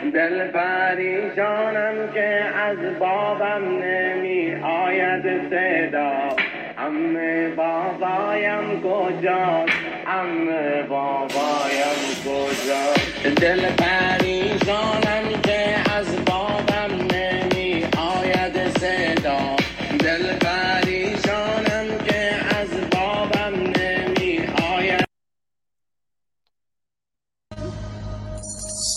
دل پریشانم که از بابم نمی آید صدا. ام بابایم کجاست؟ ام بابایم کجاست؟ دل پریشانم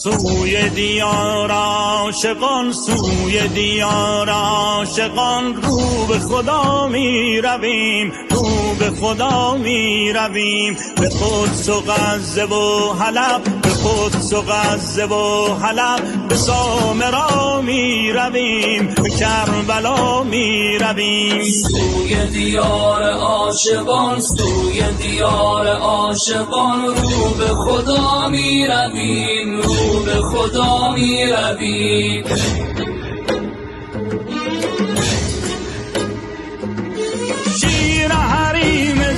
سوی دیار عاشقان سوی دیار عاشقان رو به خدا می رویم رو به خدا می رویم به قدس و غزه و حلب به قدس و غزه و حلب. به سامرا می رویم به کربلا می رویم سوی دیار عاشقان سوی دیار عاشقان رو به خدا می رویم رو به خدا می رویم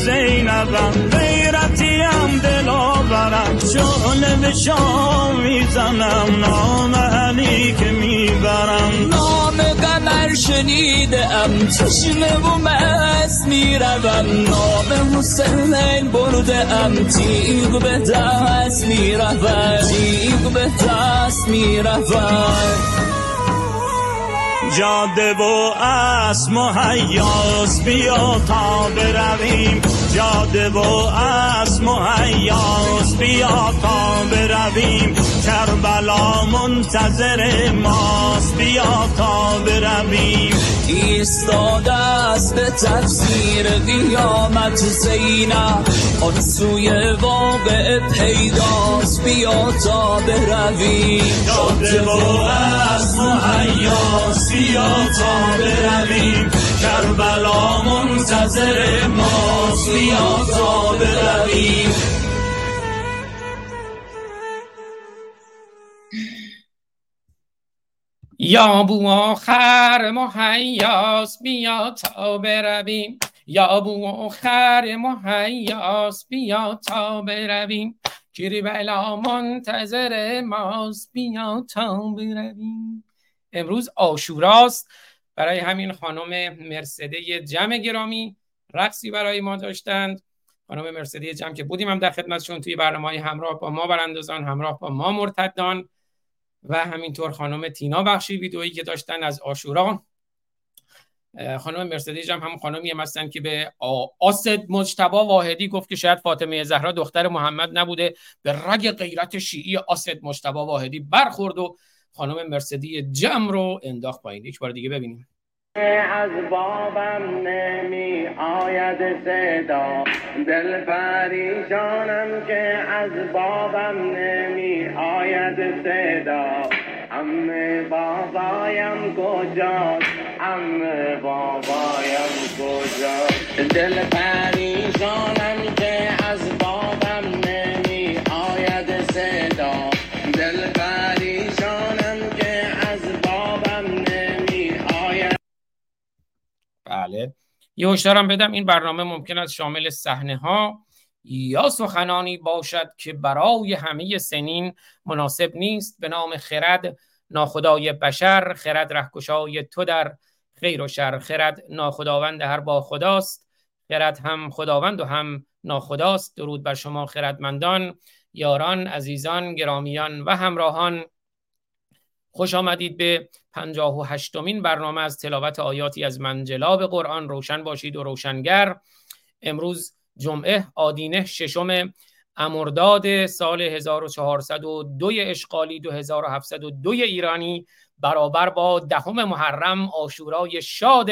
زینبم غیرتیم دلاورم. شعله به شام می‌زنم نام علی که می‌برم. نام قمر شنیده ام چشمه و مست می‌روم. نام حسین برده ام تیغ به دست می‌روم. تیغ به دست می‌روم. جاده و اسم و حیاس بیا تا برویم. جاده و اسم و حیاس بیا تا برویم. کربلا منتظر ماست. بیا تا برویم. ایستاده است به تفسیر قیامت زینب. آن سوی واقع پیداست. بیا تا برویم. جاده و اسم و حیاس بیا تا برویم. کربلا منتظر ماست. بیا تا برویم. یا بو آخر مهیاس بیا تا برویم. یا بو آخر مهیاس بیا تا برویم. گیری بلا منتظر ماست بیا تا برویم. امروز آشوراست. برای همین خانم مرسده جمع گرامی رقصی برای ما داشتند. خانم مرسده جمع که بودیم هم در خدمتشون توی برنامه همراه با ما براندازان همراه با ما مرتدان. و همینطور خانم تینا بخشی ویدئویی که داشتن از آشورا. خانم مرسدس هم همون خانمی هم هستن که به آسد مجتبا واحدی گفت که شاید فاطمه زهرا دختر محمد نبوده. به رگ غیرت شیعی آسد مجتبا واحدی برخورد و خانم مرسدی جم رو انداخت پایین. یک بار دیگه ببینیم. از بابم نمی آید صدا. دل پریشانم که از بابم نمی آید صدا. ام بابایم کجاست؟ ام بابایم کجاست؟ دل پریشانم بله. یه هشدارم بدم. این برنامه ممکن است شامل صحنه ها یا سخنانی باشد که برای همه سنین مناسب نیست. به نام خرد ناخدای بشر خرد رهکشای تو در خیر و شر خرد ناخداوند هر با خداست خرد هم خداوند و هم ناخداست. درود بر شما خردمندان یاران عزیزان گرامیان و همراهان. خوش آمدید به پنجاه و هشتمین برنامه از تلاوت آیاتی از منجلاب قرآن. روشن باشید و روشنگر. امروز جمعه آدینه ششم امرداد سال 1402 اشغالی 2702 ایرانی برابر با دهم محرم آشورای شاد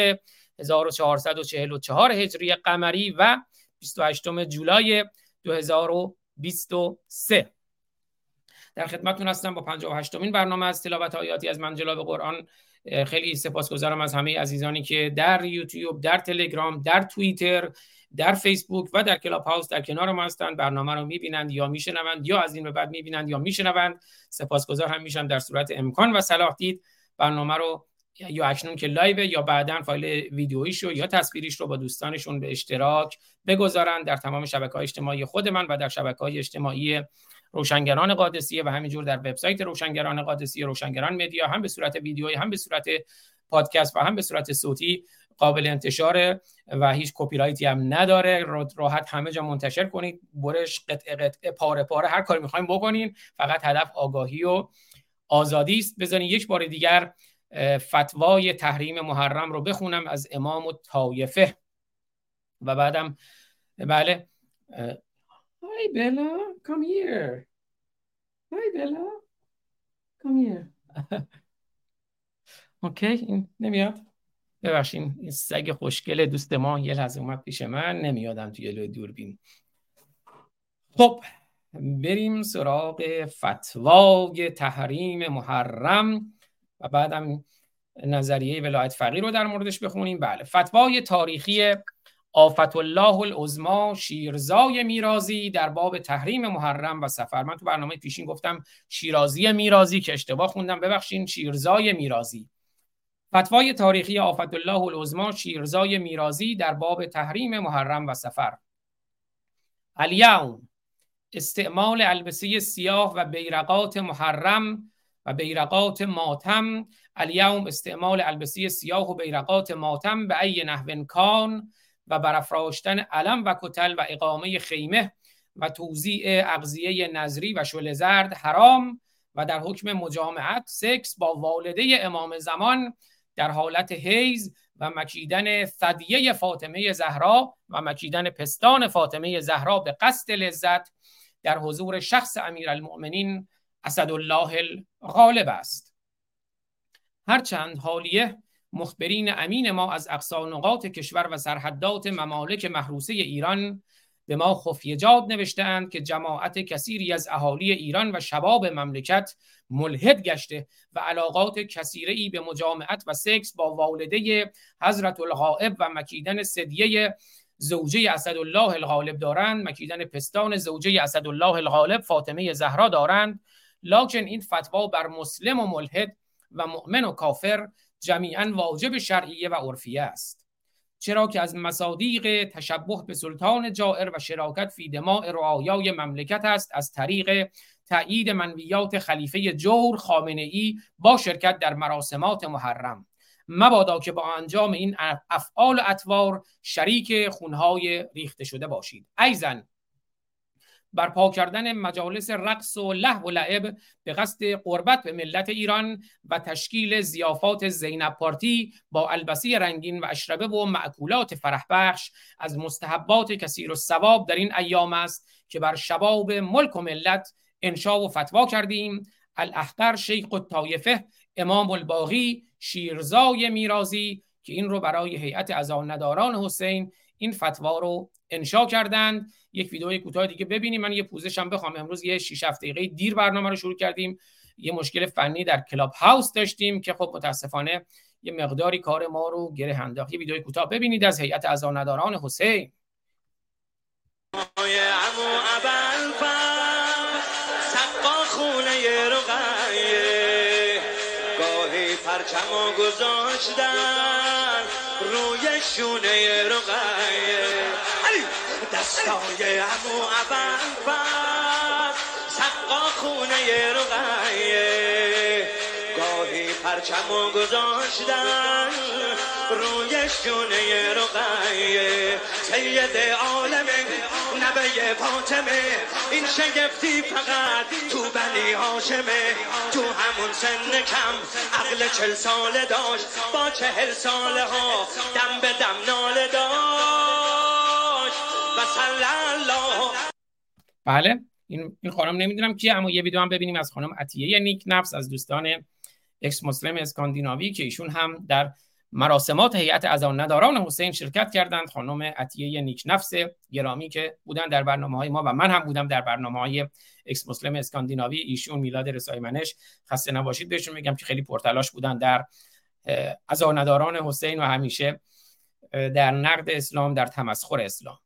1444 هجری قمری و 28 جولای 2023 در خدمتتون هستم با 58 مین برنامه از تلاوت آیاتی از منجلاب قرآن. خیلی سپاسگزارم از همه عزیزانی که در یوتیوب در تلگرام در توییتر در فیسبوک و در کلاب هاوس در کنار ما هستند. برنامه رو می‌بینند یا میشنوند یا از این به بعد می‌بینند یا میشنوند. سپاسگزار هم میشم در صورت امکان و صلاح دید برنامه رو یا اکنون که live یا بعدا فایل ویدیویش رو یا تصویریش رو با دوستانشون به اشتراک بگذارن در تمام شبکه های اجتماعی خود من و در شبکه های اجتماعی روشنگران قادسیه و همینجور در وبسایت روشنگران قادسیه روشنگران مدیا هم به صورت ویدیویی هم به صورت پادکست و هم به صورت صوتی قابل انتشاره و هیچ کپی رایتی هم نداره. راحت همه جا منتشر کنید. برش قطعه قطعه پاره پاره هر کاری می‌خوایم بکنین. فقط هدف آگاهی و آزادی است. بزنین یک بار دیگر فتوای تحریم محرم رو بخونم از امام و طایفه. و بعدم بله Hi Bella, come here. Hi Bella, come here. اوکی این نمیاد. ببخشین این سگ خوشگل دوست ما یه لحظه اومد پیش من نمیادم توی دور دوربین. خب بریم سراغ فتوای تحریم محرم و بعدم نظریه ولایت فقیر رو در موردش بخونیم. بله فتوای تاریخی آفت الله العظما شیرزای میرازی در باب تحریم محرم و سفر. من تو برنامه پیشین گفتم شیرازی میرازی که اشتباه خوندم. ببخشین شیرزای میرازی. فتوای تاریخی آفت الله العظما شیرزای میرازی در باب تحریم محرم و سفر. الیوم استعمال البسه سیاه و بیرقات محرم و بیرقات ماتم. الیوم استعمال البسه سیاه و بیرقات ماتم. به ای نحو کان. و برافراشتن علم و کتل و اقامه خیمه و توزیع اغذیه نظری و شل زرد حرام و در حکم مجامعت سکس با والده امام زمان در حالت حیز و مکیدن ثدیه فاطمه زهرا و مکیدن پستان فاطمه زهرا به قصد لذت در حضور شخص امیرالمؤمنین اسدالله الغالب است. هرچند حالیه مخبرین امین ما از اقصانقات کشور و سرحدات ممالک محروسه ایران به ما خفیجات نوشتهاند که جماعت کثیری از اهالی ایران و شباب مملکت ملحد گشته و علاقات کثیره به مجامعت و سکس با والده حضرت الغائب و مکیدن سدیه زوجه اسدالله الغالب دارند. مکیدن پستان زوجه اسدالله الغالب فاطمه زهرا دارند. لکن این فتوا بر مسلم و ملحد و مؤمن و کافر جمیعا واجب شرعیه و عرفیه است. چرا که از مصادیق تشبه به سلطان جائر و شراکت فی دماء رعایای مملکت است از طریق تایید منویات خلیفه جور خامنه ای با شرکت در مراسمات محرم. مبادا که با انجام این افعال اطوار شریک خونهای ریخته شده باشید. ایزن برپا کردن مجالس رقص و لحو و لعب به قصد قربت به ملت ایران و تشکیل زیافات زینب پارتی با البسی رنگین و اشربه و معکولات فرح بخش از مستحبات کثیر و ثواب در این ایام است که بر شباب ملک و ملت انشا و فتوا کردیم. الاحقر شیخ الطایفه امام الباغی شیرزای میرازی که این رو برای هیئت نداران حسین این فتوا رو انشا کردند. یک ویدیو کوتاه دیگه ببینیم. من یه پوزشم بخوام. امروز یه 6 7 دقیقه دیر برنامه رو شروع کردیم. یه مشکل فنی در کلاب هاوس داشتیم که خب متاسفانه یه مقداری کار ما رو گره انداخت. یه ویدیو کوتاه ببینید از هیئت نداران حسین. پرچم گذاشتن روی شونه رقیه دستای امو عبن سقا خونه رقیه گاهی پرچمو گذاشتن روی شونه رقیه سید عالم نبه فاطمه. این شگفتی فقط تو بنی هاشمه. تو همون سن کم عقل چل ساله داشت. با چهل ساله ها دم به دم ناله داشت. و الله. بله این این خانم نمی‌دونم کیه اما یه ویدیو هم ببینیم از خانم عطیه. نیک نفس از دوستان اکس مسلم اسکاندیناوی که ایشون هم در مراسمات هیئت نداران حسین شرکت کردند. خانم عطیه نیک نفس گرامی که بودن در برنامه های ما و من هم بودم در برنامه های اکس مسلم اسکاندیناوی. ایشون میلاد رسای منش. خسته نباشید بهشون میگم که خیلی پرتلاش بودن در اذان نداران حسین و همیشه در نقد اسلام در تمسخر اسلام.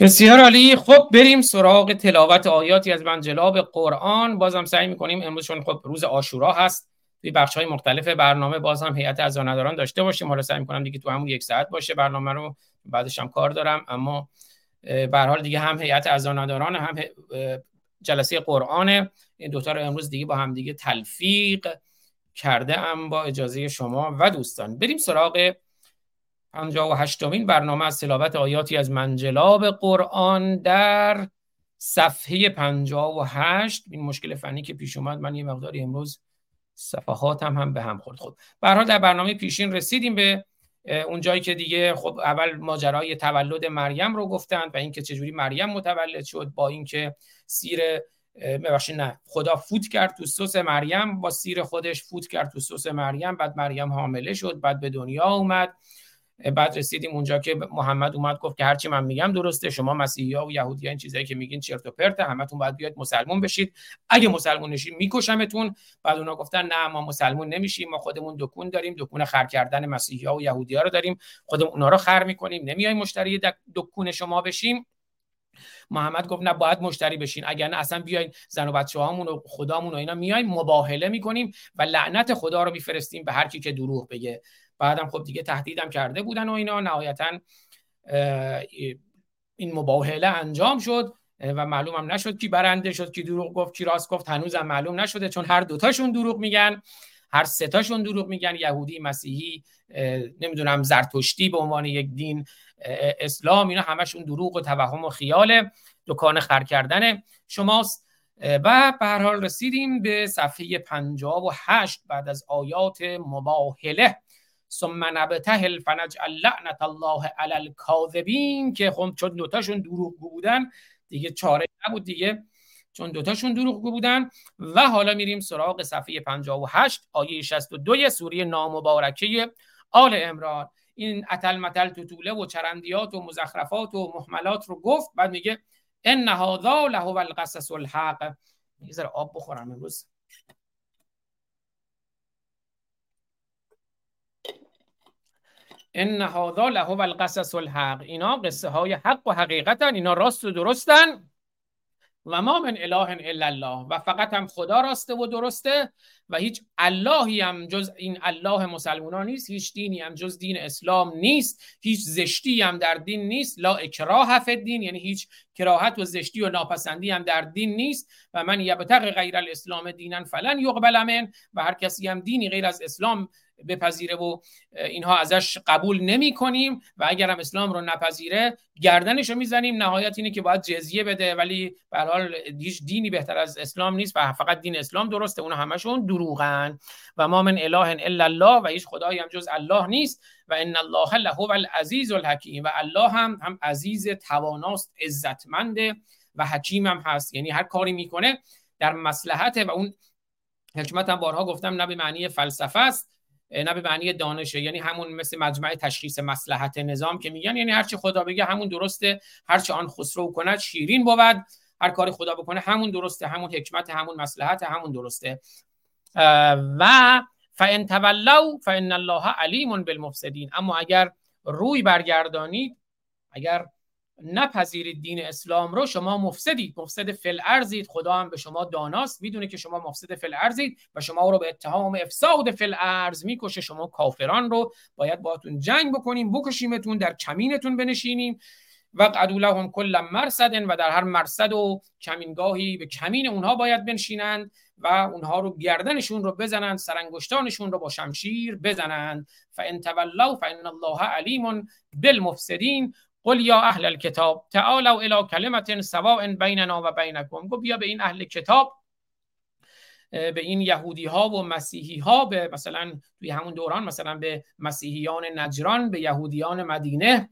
بسیار عالی. خب بریم سراغ تلاوت آیاتی از منجلاب قرآن. بازم سعی می‌کنیم امروز چون خب روز آشورا هست توی بخش های مختلف برنامه باز هم هیئت از نداران داشته باشیم. حالا سعی می‌کنم دیگه تو همون یک ساعت باشه برنامه رو بعدش هم کار دارم. اما به حال دیگه هم هیئت از نداران هم جلسه قرآن این دوتا رو امروز دیگه با هم دیگه تلفیق کرده ام با اجازه شما و دوستان. بریم سراغ 58 مین برنامه از تلاوت آیاتی از منجلاب قرآن در صفحه 58 این مشکل فنی که پیش اومد من یه مقداری امروز صفحاتم هم به هم خورد. خب برها در برنامه پیشین رسیدیم به اون جایی که دیگه خب اول ماجرای تولد مریم رو گفتند و اینکه چجوری مریم متولد شد با اینکه سیر ببخشید نه خدا فوت کرد تو سس مریم با سیر خودش فوت کرد تو سس مریم بعد مریم حامله شد بعد به دنیا اومد. بعد رسیدیم اونجا که محمد اومد گفت که هرچی من میگم درسته شما مسیحی ها و یهودی ها این چیزایی که میگین چرت و پرته همتون باید بیاید مسلمون بشید. اگه مسلمون نشید میکشمتون. بعد اونا گفتن نه ما مسلمون نمیشیم ما خودمون دکون داریم دکون خر کردن مسیحی ها و یهودی ها رو داریم. خودمون اونا رو خر می‌کنیم. نمیای مشتری دکون شما بشیم. محمد گفت نه باید مشتری بشین. اگر نه اصلا بیاین زن و بچه هامون و خدامون و اینا میایم مباهله می‌کنیم و لعنت خدا رو میفرستیم به هر کی که دروغ بگه. بعدم خب دیگه تهدیدم کرده بودن و اینا. نهایتا این مباهله انجام شد و معلوم هم نشد کی برنده شد کی دروغ گفت کی راست گفت هنوزم معلوم نشده چون هر دوتاشون دروغ میگن هر تاشون دروغ میگن. یهودی مسیحی نمی‌دونم زرتشتی به عنوان یک دین اسلام اینا همشون دروغ و توهم و خیال دکان خر کردن شماست. و به هر حال رسیدیم به صفحه 58 بعد از آیات مباهله. ثم نبتهل فنجعل لعنت الله علی الکاذبین که خب چون دوتاشون دروغگو بودن دیگه چاره نبود دیگه. چون دوتاشون دروغگو بودن. و حالا میریم سراغ صفحه 58 آیه 62 سوره نامبارکه آل امران این اتل متل توتوله و چرندیات و مزخرفات و محملات رو گفت بعد میگه ان هذا له القصص الحق. یه آب بخورم امروز. ان هذا له القصص الحق. اینا قصه های حق و حقیقتن. اینا راست و درستن. و ما من اله الا الله. و فقط هم خدا راسته و درسته و هیچ اللهی هم جز این الله مسلمانان نیست. هیچ دینی هم جز دین اسلام نیست. هیچ زشتی هم در دین نیست. لا اکراه فی دین یعنی هیچ کراهت و زشتی و ناپسندی هم در دین نیست. و من یبتغ غیر الاسلام دینا فلن یقبل من و هر کسی هم دینی غیر از اسلام بپذیره و اینها ازش قبول نمی کنیم و اگر هم اسلام رو نپذیره گردنش رو می‌زنیم. نهایت اینه که باید جزیه بده ولی به حال هیچ دینی بهتر از اسلام نیست و فقط دین اسلام درسته. اون همشون دروغن. و ما من اله الا الله و هیچ خدایی هم جز الله نیست. و ان الله له العزیز الحکیم. و الله هم هم عزیز تواناست عزتمنده و حکیم هم هست. یعنی هر کاری می‌کنه در مسلحت و اون حکمت هم بارها گفتم نه به معنی فلسفه است نه به معنی دانشه یعنی همون مثل مجمع تشخیص مسلحت نظام که میگن یعنی هرچی خدا بگه همون درسته هرچی آن خسرو کند شیرین بود هر کاری خدا بکنه همون درسته همون حکمت همون مسلحت همون درسته. و فان تولوا فان الله علیم بالمفسدین. اما اگر روی برگردانید اگر نپذیرید دین اسلام رو شما مفسدید. مفسد فل ارزید خدا هم به شما داناست. می‌دونه که شما مفسد فل ارزید و شما رو به اتهام افساد فل ارز می‌کشه. شما کافران رو باید باهاتون جنگ بکنیم بکشیمتون در کمینتون بنشینیم. و قدو لهم کل مرصد و در هر مرصد و کمینگاهی به کمین اونها باید بنشینند و اونها رو گردنشون رو بزنند سرانگشتانشون رو با شمشیر بزنند. فان تولوا فان الله علیم بالمفسدین. قل یا اهل الكتاب تعالوا الى کلمت سواء بیننا و بینکم. گو بیا به این اهل کتاب به این یهودی ها و مسیحی ها به مثلا توی همون دوران مثلا به مسیحیان نجران به یهودیان مدینه.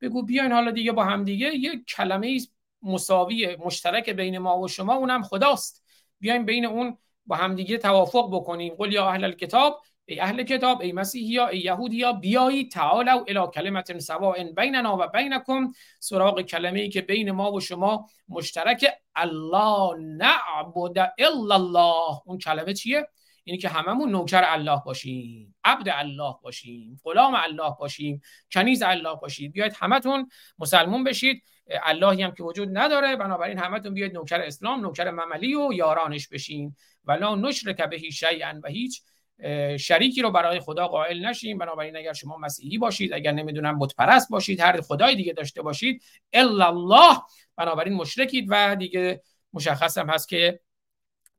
بگو بیاین حالا دیگه با هم دیگه یک کلمه مساوی مشترک بین ما و شما اونم خداست. بیایم بین اون با همدیگه توافق بکنیم. قل یا اهل الكتاب ای اهل کتاب ای مسیحی ای یهودی ها بیایید تعالوا الی کلمت سواء بیننا و بینکم. سراغ کلمه ای که بین ما و شما مشترک الله نعبد الا الله اون کلمه چیه؟ اینی که هممون نوکر الله باشیم عبد الله باشیم غلام الله باشیم کنیز الله باشید. بیاید همتون مسلمون بشید. اللهی هم که وجود نداره بنابراین همتون بیاید نوکر اسلام نوکر مملی و یارانش بشین. ولا نشرک بهی شیئا و هیچ شریکی رو برای خدا قائل نشیم بنابراین اگر شما مسیحی باشید اگر نمی‌دونم بت پرست باشید هر خدای دیگه داشته باشید الا الله. بنابراین مشرکید و دیگه مشخص هم هست که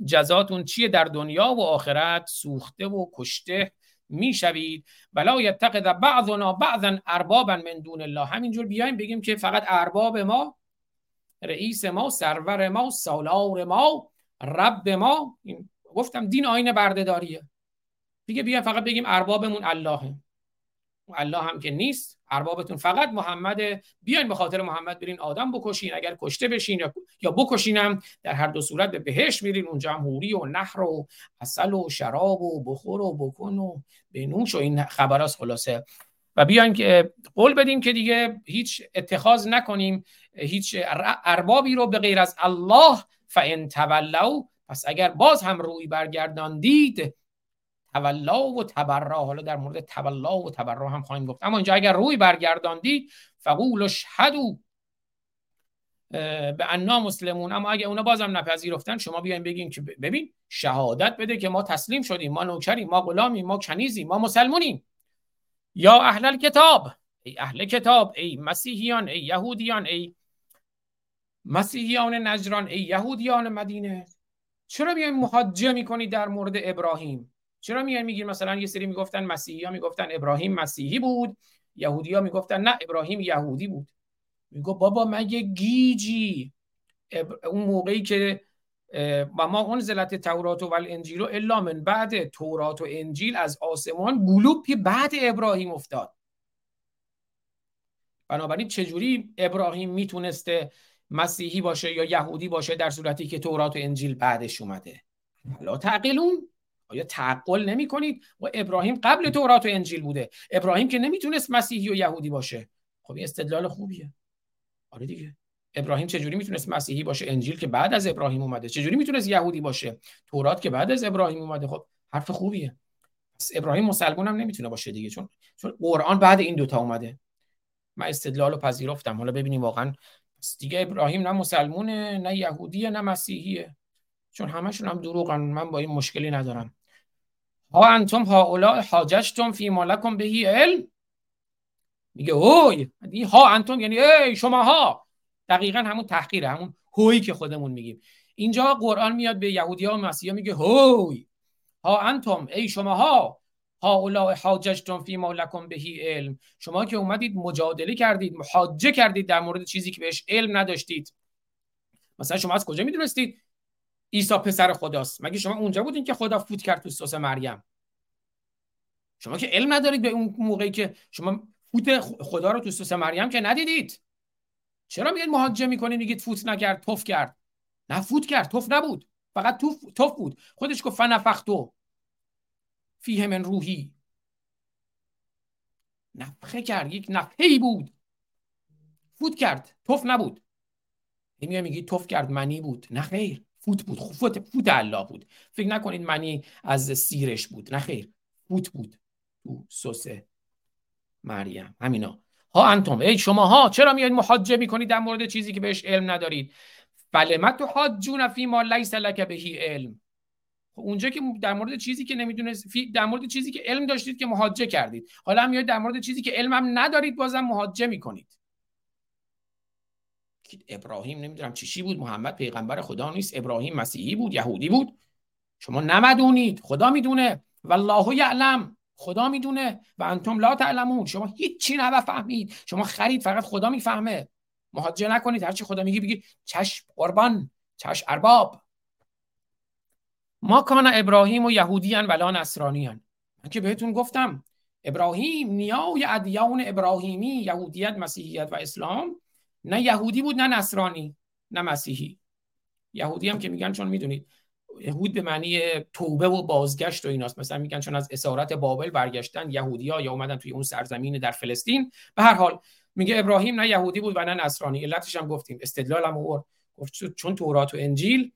جزاتون چیه در دنیا و آخرت؟ سوخته و کشته می‌شوید. ولا یتقد بعضنا بعضا اربابا من دون الله. همینجور بیایم بگیم که فقط ارباب ما رئیس ما سرور ما سالار ما رب ما. گفتم دین آین بردهداریه. دیگه بیا فقط بگیم اربابمون اللهه الله هم که نیست اربابتون فقط محمد. بیاین به خاطر محمد برین آدم بکشین اگر کشته بشین یا یا بکشینم در هر دو صورت به بهش میرین. اونجا هم حوری و نهر و اصل و شراب و بخور و بکن و بنوش و این خبراست خلاصه. و بیاین که قول بدیم که دیگه هیچ اتخاذ نکنیم هیچ اربابی رو به غیر از الله فان تولوا. پس اگر باز هم روی برگرداندید تولا و تبرا. حالا در مورد تولا و تبرا هم خواهیم گفت. اما اینجا اگر روی برگرداندی فقول شهدو به انا مسلمون. اما اگه اونا بازم نپذیرفتن شما بیاین بگین که ببین شهادت بده که ما تسلیم شدیم. ما نوکریم ما غلامیم ما کنیزیم ما مسلمونیم. یا اهل کتاب ای اهل کتاب ای مسیحیان ای یهودیان ای مسیحیان نجران ای یهودیان مدینه. چرا بیاین محاجه می‌کنی در مورد ابراهیم؟ چرا میان میگیر مثلا یه سری می‌گفتن مسیحی ها می‌گفتن ابراهیم مسیحی بود یهودی ها می‌گفتن نه ابراهیم یهودی بود. میگو بابا مگه گیجی؟ اون موقعی که و ما اون زلت تورات و انجیل الا من بعد تورات و انجیل از آسمان گلوپی بعد ابراهیم افتاد. بنابراین چجوری ابراهیم می‌تونسته مسیحی باشه یا یهودی باشه در صورتی که تورات و انجیل بعدش اومده؟ لا تعقلون. آیا تعقل نمی کنید و ابراهیم قبل تورات و انجیل بوده. ابراهیم که نمی‌تونست مسیحی و یهودی باشه. خب این استدلال خوبیه. آره دیگه. ابراهیم چجوری می‌تونست مسیحی باشه؟ انجیل که بعد از ابراهیم اومده. چجوری می‌تونست یهودی باشه؟ تورات که بعد از ابراهیم اومده. خب حرف خوبیه. پس ابراهیم مسلمان هم نمی‌تونه باشه دیگه. چون چون قرآن بعد این دوتا اومده. من استدلال پذیرفتم. حالا ببینیم واقعا. دیگه ابراهیم نه مسلمونه نه یهودیه نه مسیحیه. چون همشون هم دروغن. من با این مشکلی ندارم. ها انتم هاولا حاججتم فی مالکم بهی علم. میگه هوی ها انتم یعنی ای شما ها دقیقا همون تحقیره همون هوی که خودمون میگیم. اینجا قرآن میاد به یهودی ها و مسیحا میگه هوی. ها انتم ای شما ها هؤلاء حاججتم فی ما لکم بهی علم. شما که اومدید مجادله کردید محاجه کردید در مورد چیزی که بهش علم نداشتید. مثلا شما از کجا می‌دونستید؟ عیسی پسر خداست. مگه شما اونجا بودین که خدا فوت کرد تو سس مریم؟ شما که علم ندارید به اون موقعی که شما فوت خدا رو تو سس مریم که ندیدید. چرا میگید محاجه می‌کنید میگید فوت نکرد توف کرد؟ نه فوت کرد توف نبود. فقط توف توف بود. خودش گفت فنفختو فیه من روحی. نفخه کرد یک نفخه بود. فوت کرد توف نبود. میگه میگی توف کرد منی بود. نه خیر. فوت بود. فوت فوت الله بود. فکر نکنید منی از سیرش بود. نه خیر. فوت بود. تو سوسه مریم. همینا. ها انتم. ای شما ها چرا میاد محاجه می‌کنید در مورد چیزی که بهش علم ندارید؟ فلمت حاجون فی ما لیس لک بهی علم. خب اونجا که در مورد چیزی که نمی‌دونست در مورد چیزی که علم داشتید که محاجه کردید. حالا هم میاد در مورد چیزی که علم هم ندارید بازم محاجه می‌کنید. ابراهیم نمی‌دونم چیشی بود؟ محمد پیغمبر خدا نیست. ابراهیم مسیحی بود یهودی بود. شما نمدونید خدا می‌دونه. والله یعلم. خدا می‌دونه. و انتم لا تعلمون. شما هیچی فهمید شما خرید فقط خدا می‌فهمه. محاجه نکنید. هرچی خدا میگی بگید چشم قربان چشم ارباب. ما کان ابراهیم و یهودیان ولا نصرانیان. من که بهتون گفتم ابراهیم نیای ادیان ابراهیمی یهودیت مسیحیت و اسلام نه یهودی بود نه نصرانی نه مسیحی. یهودی هم که میگن چون می‌دونید یهود به معنی توبه و بازگشت و ایناست. مثلا میگن چون از اسارت بابل برگشتن یهودی ها یا اومدن توی اون سرزمین در فلسطین. به هر حال میگه ابراهیم نه یهودی بود و نه نصرانی. علتش هم گفتیم. استدلال هم گفت چون تورات و انجیل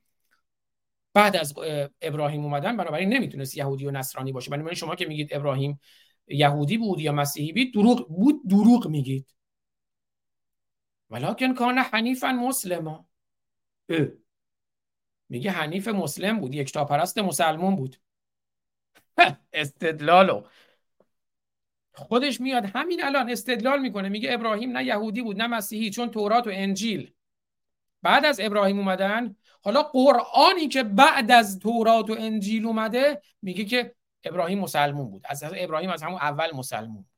بعد از ابراهیم اومدن بنابراین نمی‌تونست یهودی و نصرانی باشه. بنابراین شما که میگید ابراهیم یهودی بود یا مسیحی بود دروغ بود دروغ میگید. ولکن کان حنیفا مسلما. میگه حنیف مسلم بود یک پرست مسلمون بود. استدلالو خودش میاد همین الان استدلال می‌کنه میگه ابراهیم نه یهودی بود نه مسیحی چون تورات و انجیل. بعد از ابراهیم اومدن حالا قرآنی که بعد از تورات و انجیل اومده میگه که ابراهیم مسلمون بود. از ابراهیم از همون اول مسلمون. بود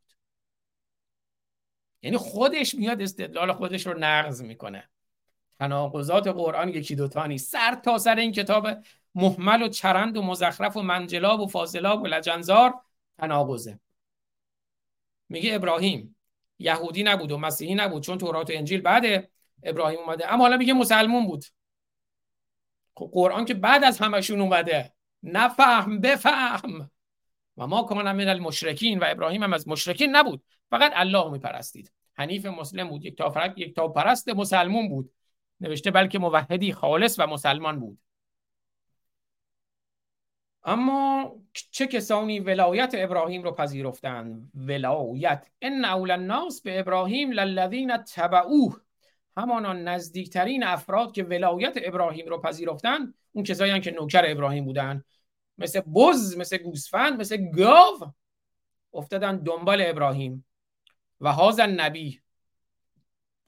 یعنی خودش میاد استدلال خودش رو نقض می‌کنه. تناقضات قرآن یکی دوتا نیست. سر تا سر این کتاب محمل و چرند و مزخرف و منجلاب و فاضلاب و لجنزار تناقضه. میگه ابراهیم یهودی نبود و مسیحی نبود چون تورات و انجیل بعد ابراهیم اومده. اما حالا میگه مسلمون بود. خب قرآن که بعد از همشون اومده. نفهم بفهم. و ما کان من المشرکین و ابراهیم هم از مشرکین نبود. فقط الله میپرستید. حنیف مسلم بود. یک تا یک تا پرست مسلمون بود. نوشته بلکه موحدی خالص و مسلمان بود. اما چه کسانی ولایت ابراهیم رو پذیرفتند؟ ولایت. ان اول الناس به ابراهیم للذین تبعوه همانان نزدیکترین افراد که ولایت ابراهیم رو پذیرفتن اون کسایی که نوکر ابراهیم بودن. مثل بز مثل گوسفند مثل گاو افتادن دنبال ابراهیم. و هازن نبی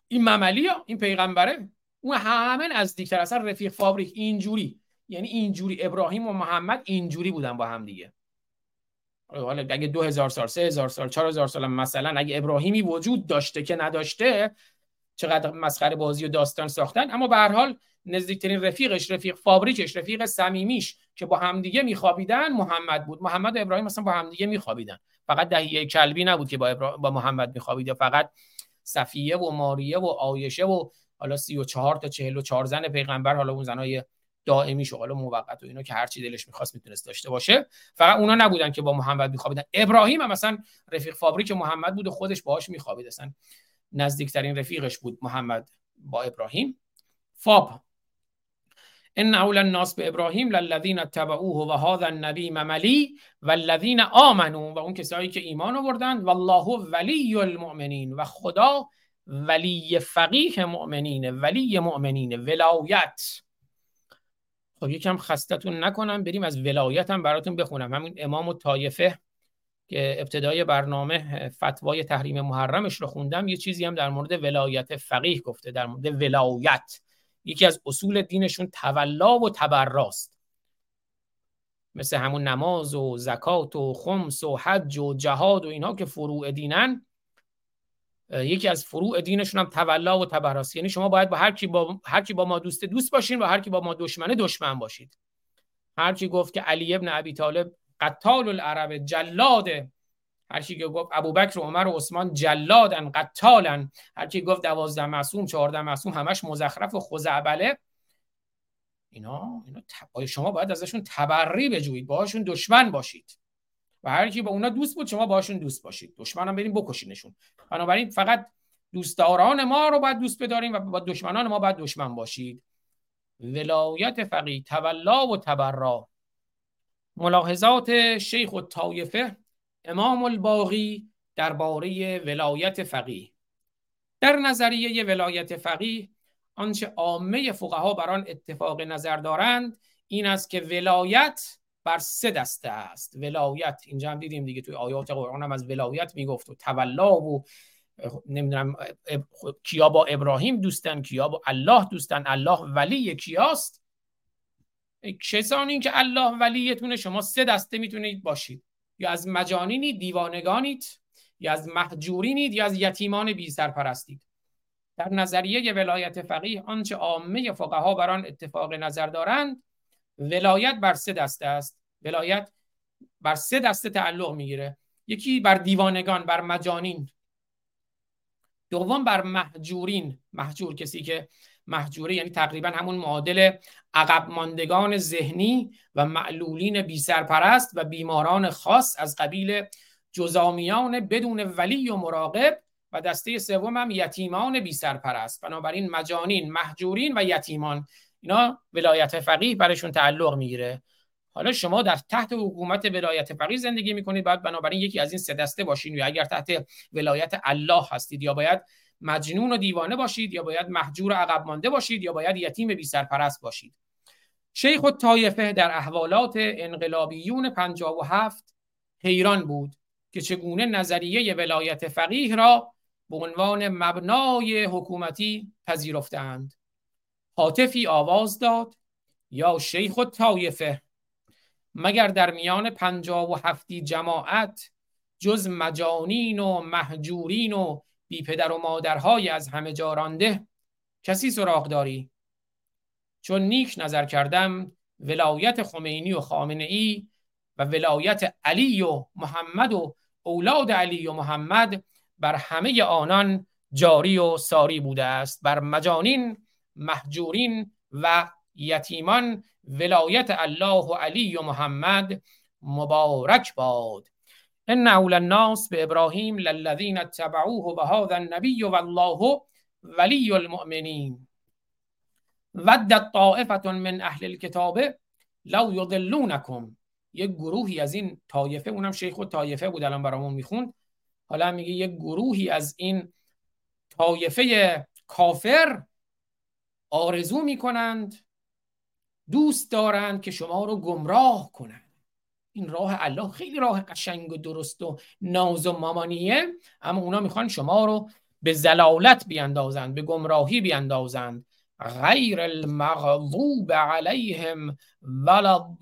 این مملی ها این پیغمبره اون همه نزدیکتر اصلا رفیق فابریک اینجوری. یعنی اینجوری ابراهیم و محمد اینجوری بودن با هم دیگه. حالا اگه دو هزار سال سه هزار سال چهار هزار سال مثلا اگه ابراهیمی وجود داشته که نداشته چقدر مسخره بازی و داستان ساختن. اما به هر حال نزدیکترین رفیقش رفیق فابریکش رفیق صمیمیش که با همدیگه میخوابیدن محمد بود. محمد و ابراهیم مثلا با همدیگه میخوابیدن. فقط دهیه کلبی نبود که با, با محمد میخوابید. فقط صفیه و ماریه و آیشه و حالا 34 تا 44 زن پیغمبر حالا اون زنای دائمی شو حالا موقت و اینا که هر چی دلش می‌خواست می‌تونست داشته باشه. فقط اونا نبودن که با محمد میخوابیدن. ابراهیم هم مثلا رفیق فابریک محمد بود و خودش باهاش میخوابید. اصلا نزدیکترین رفیقش بود محمد با ابراهیم. فاب. ان اول الناس به ابراهیم للذین اتبعوه و هذا النبی مملی والذین آمنوا. و اون کسایی که ایمان آوردن والله ولی المؤمنین. و خدا ولی فقیه مؤمنین. ولی مؤمنین. ولایت. خب یکم خستتون نکنم بریم از ولایت هم براتون بخونم. همین امام و طایفه که ابتدای برنامه فتوای تحریم محرمش رو خوندم یه چیزی هم در مورد ولایت فقیه گفته در مورد ولایت. یکی از اصول دینشون تولا و تبراست. مثل همون نماز و زکات و خمس و حج و جهاد و اینها که فروع دینن یکی از فروع دینشون هم تولا و تبراست. یعنی شما باید با هر کی با هر کی با ما دوست دوست باشین و هر کی با ما دشمنه دشمن باشید. هر کی گفت که علی ابن ابی طالب قتال العرب جلاده هر کی که گفت ابوبکر و عمر و عثمان جلادن قتالن. هر کی گفت دوازده معصوم چهارده معصوم همش مزخرف و خزعبله. اینا اینا شما باید ازشون تبری بجویید باهاشون دشمن باشید. و هر کی با اونا دوست بود شما باشون دوست باشید. دشمنم بریم بکشینشون. بنابراین فقط دوستداران ما رو باید دوست بداریم و با دشمنان ما باید دشمن باشید. ولایت فقیه تولا و تبرا. ملاحظات شیخ و طایفه امام الباغی درباره ولایت فقیه. در نظریه ولایت فقیه آنچه عامه فقها بر آن اتفاق نظر دارند این است که ولایت بر سه دسته است. ولایت اینجا هم دیدیم دیگه توی آیات قرآن هم از ولایت می‌گفت و تولا و نمی‌دونم کیا با ابراهیم دوستن کیا با الله دوستن. الله ولی کیاست؟ کسانی که الله ولیتونه شما سه دسته می‌تونید باشید. یا از مجانینید دیوانگانید یا از محجورینید یا از یتیمان بی سرپرستید. در نظریه ولایت فقیه آنچه عامه فقها بر آن اتفاق نظر دارند ولایت بر سه دسته است. ولایت بر سه دسته تعلق می‌گیره. یکی بر دیوانگان بر مجانین. دوم بر محجورین محجور کسی که محجوره یعنی تقریبا همون معادل عقب ماندگان ذهنی و معلولین بی سرپرست و بیماران خاص از قبیل جزامیان بدون ولی و مراقب و دسته سوم هم یتیمان بی سرپرست بنابراین مجانین محجورین و یتیمان. اینا ولایت فقیه برشون تعلق می‌گیره. حالا شما در تحت حکومت ولایت فقیه زندگی می‌کنید باید بنابراین یکی از این سه دسته باشین یا اگر تحت ولایت الله هستید یا باید مجنون و دیوانه باشید یا باید محجور و عقب مانده باشید یا باید یتیم بی سرپرست باشید. شیخ و طایفه در احوالات انقلابیون 57 حیران بود که چگونه نظریه ولایت فقیه را به عنوان مبنای حکومتی پذیرفتند حاطفی آواز داد یا شیخ و طایفه مگر در میان پنجاب و هفتی جماعت جز مجانین و محجورین و بی پدر و مادرهای از همه جارانده کسی سراغ داری چون نیک نظر کردم ولایت خمینی و خامنه ای و ولایت علی و محمد و اولاد علی و محمد بر همه آنان جاری و ساری بوده است. بر مجانین محجورین و یتیمان ولایت الله و علی و محمد مبارک باد. ان اول الناس به ابراهیم للذین اتبعوه و هذا النبی و الله ولی المؤمنین ود طائفه من اهل الكتاب لو یضلونکم یک گروهی از این طایفه اونم شیخ و طایفه بود الان برامون می‌خوند حالا میگه یک گروهی از این طایفه کافر آرزو می‌کنند دوست دارند که شما رو گمراه کنند. این راه الله خیلی راه قشنگ و درست و ناز و مامانیه اما اونا می‌خوان شما رو به زلالت بیاندازند به گمراهی بیاندازند. غیر المغضوب علیهم ولا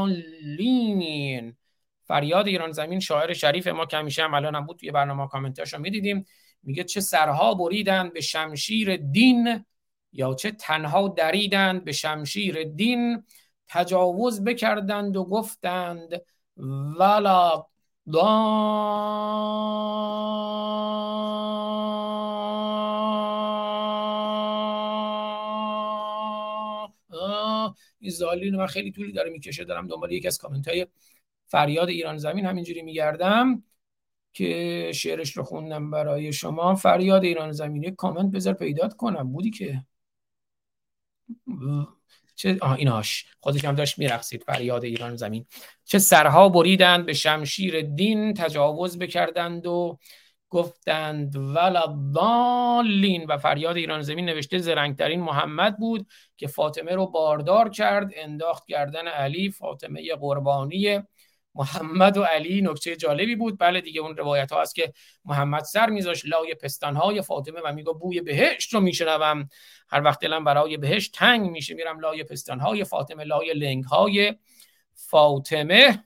الضالین. فریاد ایران زمین شاعر شریف ما که همیشه هم الان هم بود توی برنامه کامنتاشو می‌دیدیم میگه چه سرها بریدند به شمشیر دین یا چه تنها دریدند به شمشیر دین. تجاوز بکردند و گفتند ولا این زالین من خیلی طولی داره می‌کشه دارم دنبال یکی از کامنت های فریاد ایران زمین همینجوری میگردم که شعرش رو خوندم برای شما. فریاد ایران زمین کامنت بذار پیدات کنم. بودی که؟ چه آه ایناش. خودش هم داشت میرقصید فریاد ایران زمین. چه سرها بریدند به شمشیر دین تجاوز بکردند و گفتند ولدالین و فریاد ایران زمین نوشته زرنگترین محمد بود که فاطمه رو باردار کرد انداخت گردن علی فاطمه قربانی محمد و علی. نکته جالبی بود. بله دیگه اون روایت ها هست که محمد سر میذاش لای پستان های فاطمه و میگه بوی بهشت رو میشنوم. هر وقت دلم برای بهشت تنگ میشه میرم لای پستان های فاطمه لای لنگ های فاطمه.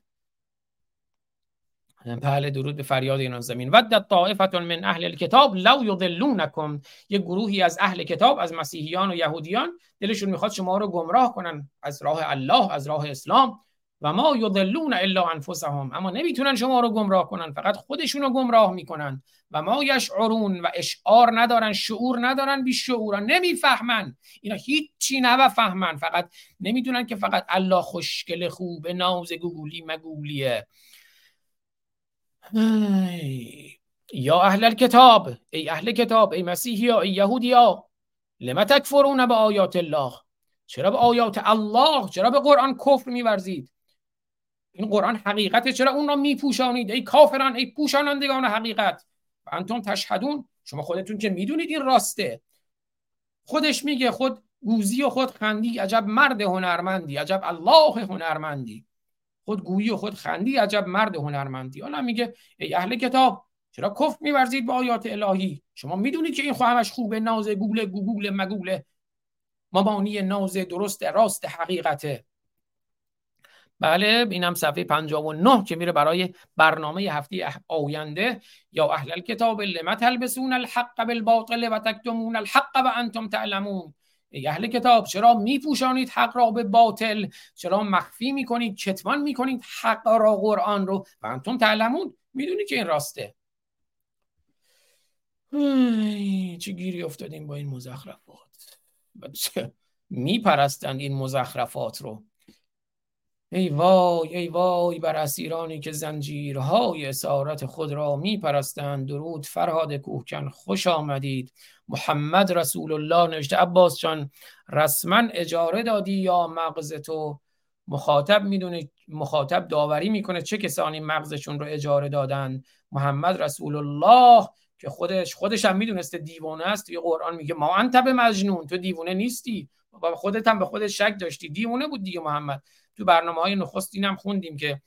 بله درود به فریاد این زمین. ودت طائفه من اهل الكتاب لو یضلونکم. یه گروهی از اهل کتاب از مسیحیان و یهودیان دلشون می‌خواد شما رو گمراه کنن از راه الله از راه اسلام. و ما یضلون الا انفسهم. اما نمی‌تونن شما رو گمراه کنن فقط خودشون رو گمراه می‌کنن. و ما یشعرون و اشعار ندارن شعور ندارن بی شعورن نمی‌فهمن. اینا هیچی نفهمن. فقط نمی‌دونن که فقط الله خوشگل خوبه ناز گوگولی مگولیه. یا اهل الكتاب ای اهل کتاب ای مسیحی ای یهودی ها. لما تکفرون به آیات الله؟ چرا به آیات الله؟ چرا به قرآن کفر میورزید؟ این قرآن حقیقته. چرا اون را میپوشانید؟ ای کافران ای پوشانندگان حقیقت. و انتم تشهدون. شما خودتون که می‌دونید این راسته. خودش میگه خود گوزی و خود خندی عجب مرد هنرمندی عجب الله هنرمندی. خود گویی و خود خندی عجب مرد هنرمندی. حالا میگه ای اهل کتاب چرا کفر میورزید به آیات الهی؟ شما می‌دونید که این همش خوبه ناز گوگل گوگل مگوله. مبانی ناز درست راست حقیقته. بله اینم صفحه 59 که میره برای برنامه هفته آینده. یا اهل الکتاب لما تلبسون الحق بالباطل و تکتمون الحق و انتم تعلمون. ای اهل کتاب چرا میپوشانید حق را به باطل؟ چرا مخفی می‌کنید کتمان می‌کنید حق را قرآن رو و انتم تعلمون. می‌دونید که این راسته. چه گیری افتادیم با این مزخرفات. میپرستند این مزخرفات رو؟ ای وای ای وای بر اسیرانی که زنجیرهای اسارت خود را می پرستند درود فرهاد کوهکن خوش آمدید. محمد رسول الله نوشته عباس جان رسما اجاره دادی یا مغز تو؟ مخاطب می‌دونه مخاطب داوری می‌کنه چه کسانی مغزشون رو اجاره دادن. محمد رسول الله که خودش خودش هم می‌دونسته دیوانه است. توی قرآن میگه ما انت به مجنون تو دیوانه نیستی. و خودت هم به خودت شک داشتی. دیوانه بود دیگه محمد. تو برنامه های نخست اینم خوندیم که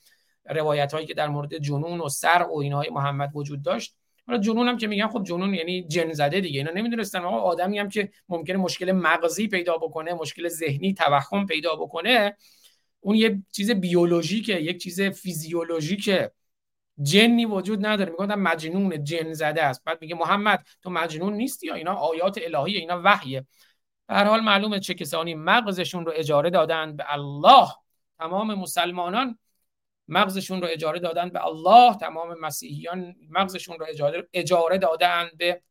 روایت هایی که در مورد جنون و سر و اینهای محمد وجود داشت. حالا جنون هم که میگن خب جنون یعنی جن زده دیگه. اینا نمی‌دونستن آقا آدمی هم که ممکنه مشکل مغزی پیدا بکنه مشکل ذهنی توهم پیدا بکنه اون یه چیز بیولوژیکه یک چیز فیزیولوژیکه. جنی وجود نداره. میگن مجنون جن زده است. بعد میگه محمد تو مجنون نیستی یا اینا آیات الهی اینا وحیه. به هر حال معلومه چه کسانی مغزشون رو اجاره دادن به الله. تمام مسلمانان مغزشون رو اجاره دادن به الله تمام مسیحیان مغزشون رو اجاره, اجاره دادن به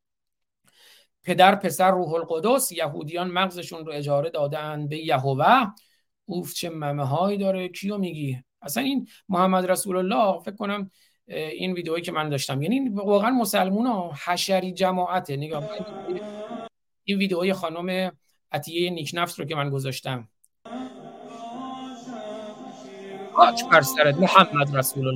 پدر پسر روح القدس. یهودیان مغزشون رو اجاره دادن به یهوه. اوف چه ممه هایی داره. کیو میگی؟ اصلا این محمد رسول الله فکر کنم این ویدئویی که من داشتم. یعنی واقعا مسلمون ها حشری جماعته. نگاه این ویدئوی خانم عطیه نیکنفس رو که من گذاشتم. خاک بر سرت محمد رسول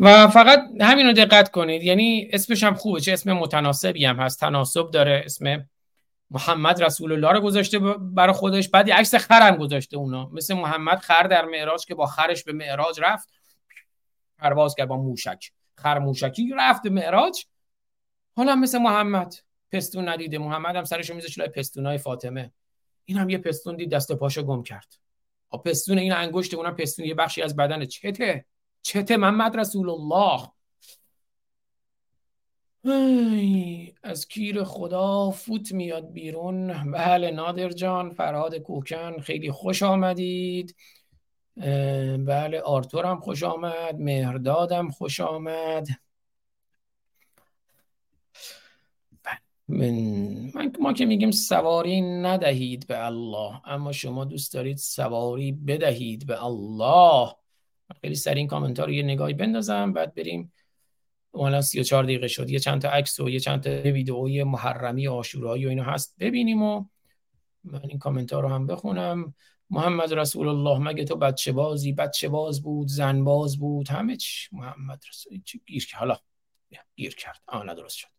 و فقط همین رو دقت کنید. یعنی اسمش هم خوبه. چه اسم متناسبی هم هست. تناسب داره اسم محمد رسول الله رو گذاشته برای خودش. بعد عکس خرم گذاشته اونا. مثل محمد خر در معراج که با خرش به معراج رفت. پرواز کرد با موشک. خر موشکی رفت به معراج. حالا مثل محمد. پستون ندیده. محمد هم سرشو میذاشت لای پستونای فاطمه. این هم یه پستون دید دست پاشو گم کرد. پستون این انگشت اونم پستون یه بخشی از بدن چته. چته محمد رسول الله از کیر خدا فوت میاد بیرون. بله نادر جان فرهاد کوکن خیلی خوش آمدید. بله آرتورم خوش آمد مهردادم خوش آمد. من, من ما که میگیم سواری ندهید به الله اما شما دوست دارید سواری بدهید به الله. خیلی سر این کامنتار رو یه نگاهی بندازم بعد بریم. الان 34 دقیقه شد. یه چند تا عکس و یه چند تا ویدئوی محرمی آشورایی و اینا هست ببینیم و من این کامنتار رو هم بخونم. محمد رسول الله مگه تو بچه بازی؟ بچه باز بود زن باز بود همه چی. محمد رسول چی؟ گیر کرد. حالا گیر کرد. آه درست شد.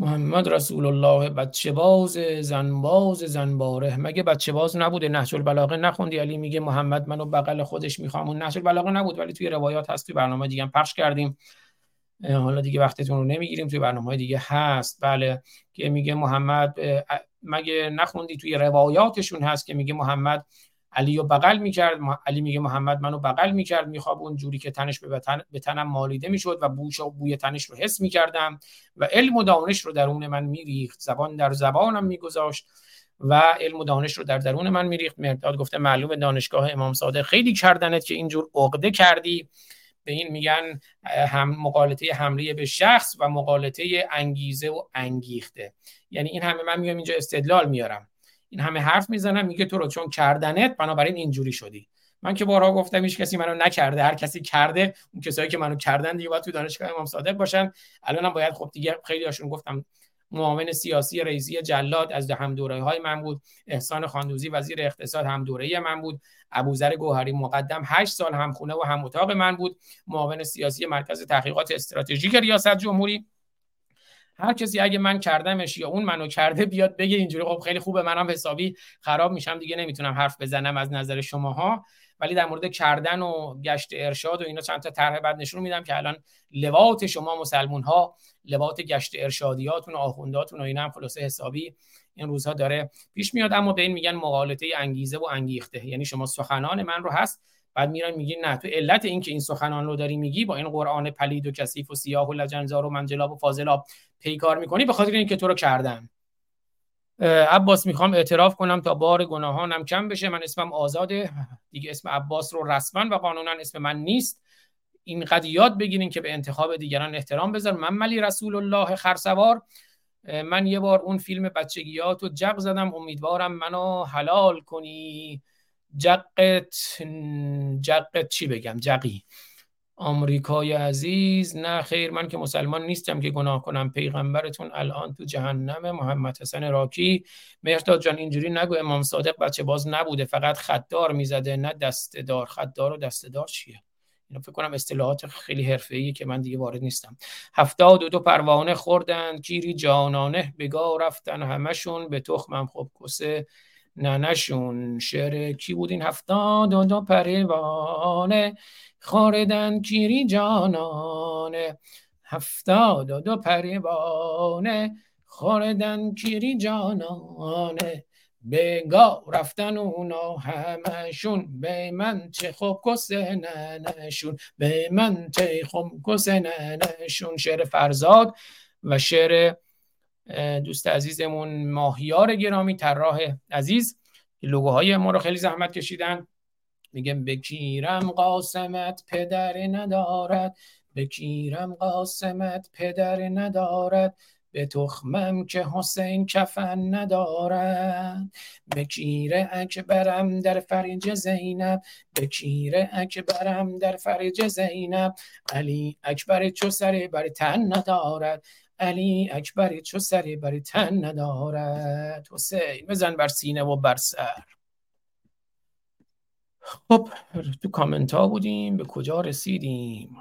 محمد رسول الله بچه باز زنباز زنباره مگه بچه باز نبوده؟ نهج البلاغه نخوندی؟ علی میگه محمد منو بغل خودش می‌خوام. اون نهج البلاغه نبود ولی توی روایات هست توی برنامه دیگه هم پخش کردیم. حالا دیگه وقتتون رو نمی‌گیریم توی برنامه دیگه هست. بله که میگه محمد مگه نخوندی؟ توی روایاتشون هست که میگه محمد علی رو بغل می‌کرد علی میگه محمد منو بغل می‌کرد میخواب اون جوری که تنش به, تن... به تنم مالیده می‌شد و بوش و بوی تنش رو حس می‌کردم و علم و دانش رو درون من میریخت. زبان در زبانم میگذاشت و علم و دانش رو در درون من میریخت. مرداد گفته معلوم دانشگاه امام صادق خیلی کردنت که اینجور عقده کردی. به این میگن هم مقالطه حمله به شخص و مقالطه انگیزه و انگیخته. یعنی این همه من میگم اینجا استدلال میارم. این همه حرف می‌زنم میگه تو رو چون کردنت بنابراین اینجوری شدی. من که بارها گفتم هیچ کسی منو نکرده هر کسی کرده اون کسایی که منو کردن دیگه باید تو دانشگاه امام صادق باشن. الانم باید خب دیگه خیلی هاشون گفتم معاون سیاسی رئیسی جلاد از هم دوره های من بود. احسان خاندوزی وزیر اقتصاد هم دوره من بود. ابوذر گوهری مقدم 8 سال هم خونه و هم اتاق من بود. معاون سیاسی مرکز تحقیقات استراتژیک ریاست جمهوری. هر کسی اگه من کردمش یا اون منو کرده بیاد بگه اینجوری خب خیلی خوبه منم حسابی خراب میشم دیگه نمی‌تونم حرف بزنم از نظر شماها. ولی در مورد کردن و گشت ارشاد و اینا چند تا طرح بعد نشون میدم که الان لوات شما مسلمون ها لوات گشت ارشادیاتون و آخونداتون و اینا هم خلاصه حسابی این روزها داره پیش میاد. اما به این میگن مقالطه انگیزه و انگیخته. یعنی شما سخنان من رو هست بعد میرن میگی نه. تو علت این که این سخنان رو داری میگی با این قرآن پلید و کثیف و سیاه و لجنزار و منجلاب و فاضلاب پیکار می‌کنی به خاطر اینکه تو رو کردن عباس می‌خوام اعتراف کنم تا بار گناهانم کم بشه. من اسمم آزاده. دیگه اسم عباس رو رسما و قانونا اسم من نیست. این قد یاد بگیرین که به انتخاب دیگران احترام بذار من ملی رسول الله خرسوار. من یه بار اون فیلم بچگیات و جق زدم. امیدوارم منو حلال کنی. جقت جقت چی بگم؟ جقی. آمریکای عزیز نه خیر من که مسلمان نیستم که گناه کنم. پیغمبرتون الان تو جهنم. محمد حسن راکی. مهرداد جان اینجوری نگو امام صادق بچه باز نبوده فقط خطدار می‌زده نه دستدار خطدار و دستدار چیه؟ اینا فکر کنم اصطلاحات خیلی حرفه‌ایه که من دیگه وارد نیستم. هفتاد و دو پروانه خوردن کیری جانانه بگاه رفتن همشون به تخمم خب کسه. ننشون شعر کی بود این هفتاد و دو پروانه خوردن کیری جانانه. هفتاد و دو پروانه خوردن کیری جانانه. بگاه رفتن اونا همشون به من چه خوب کسه ننشون. به من چه خوب کسه ننشون. شعر فرزاد و شعر دوست عزیزمون ماهیار گرامی طراح عزیز. لوگوهای ما رو خیلی زحمت کشیدن. میگم بکیرم قاسمت پدر ندارد بکیرم قاسمت پدر ندارد به تخمم که حسین کفن ندارد بکیر اکبرم در فرج زینب بکیر اکبرم در فرج زینب علی اکبر چو سر بر تن ندارد علی اکبر چو سری بر تن ندارد. حسین بزن بر سینه و بر سر. خب تو کامنت ها بودیم به کجا رسیدیم؟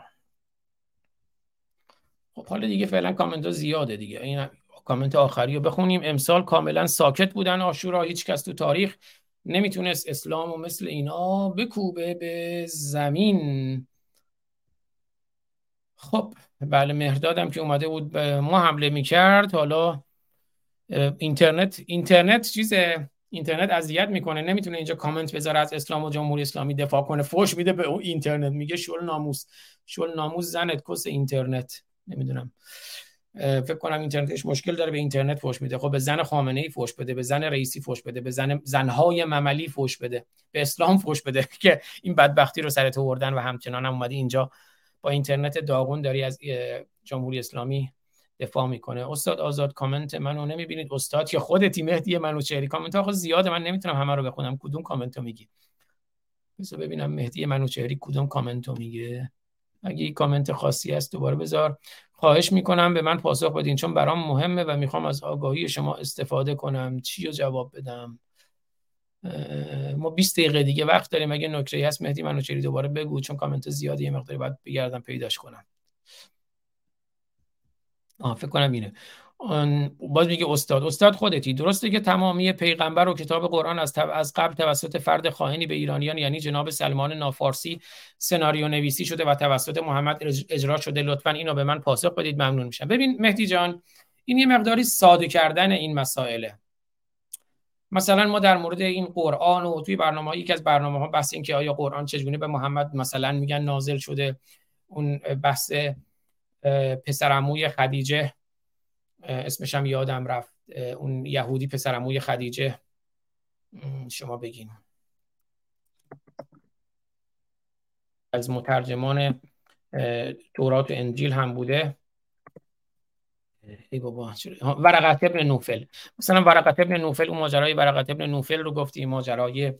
خب حالا دیگه فعلا کامنت ها زیاده دیگه. این کامنت آخری رو بخونیم. امسال کاملا ساکت بودن آشورا هیچ کس تو تاریخ نمی‌تونست اسلام و مثل اینا بکوبه به زمین. خب بله مهردادم که اومده بود به ما حمله می‌کرد. حالا اینترنت اینترنت چیز اینترنت اذیت می‌کنه نمی‌تونه اینجا کامنت بذاره از اسلام و جمهوری اسلامی دفاع کنه. فوش میده به اون اینترنت. میگه شل ناموس. شل ناموس زنت کس اینترنت. نمی‌دونم. فکر کنم اینترنتش مشکل داره به اینترنت فوش میده. خب به زن خامنه ای فوش بده به زن رئیسی فوش بده به زن زنهای مملی فوش بده به اسلام فوش بده. که این بدبختی رو سرت آوردن و همچنان هم اومدی اینجا با اینترنت داغون داری از جمهوری اسلامی دفاع می‌کنه. استاد آزاد کامنت منو نمی‌بینید. استاد یا خودتی مهدی منوچهری کامنت ها زیاده. من نمی‌تونم همه رو بخونم. کدوم کامنت رو میگی؟ بذار ببینم. مهدی منوچهری کدوم کامنت رو میگه اگه این کامنت خاصی هست دوباره بذار. خواهش می‌کنم به من پاسخ بدین. چون برام مهمه و می‌خوام از آگاهی شما استفاده کنم. چی رو جواب بدم؟ ما 20 دقیقه دیگه وقت داریم. اگه نکته هست مهدی منوچهری دوباره بگو چون کامنت زیادی یه مقداری باید بگردم پیداش کنم. آه فکر کنم اینه. باز میگه استاد. استاد خودتی. درسته که تمامی پیغمبر و کتاب قرآن از, از قبل توسط فرد خائنی به ایرانیان یعنی جناب سلمان نافارسی سناریو نویسی شده و توسط محمد اجرا شده. لطفا اینو به من پاسخ بدید. ممنون میشم. ببین مهدی جان این یه مقداری ساده کردن این مسائله. مثلا ما در مورد این قرآن و توی برنامه یکی از برنامه ها بحث این که آیا قرآن چجوری به محمد مثلا میگن نازل شده اون بحث پسرعموی خدیجه اسمش هم یادم رفت. اون یهودی پسرعموی خدیجه. شما بگین. از مترجمان تورات و انجیل هم بوده. ای بابا ورقت ابن نوفل. مثلا ورقت ابن نوفل اون ماجرای ورقت ابن نوفل رو گفتیم ماجرای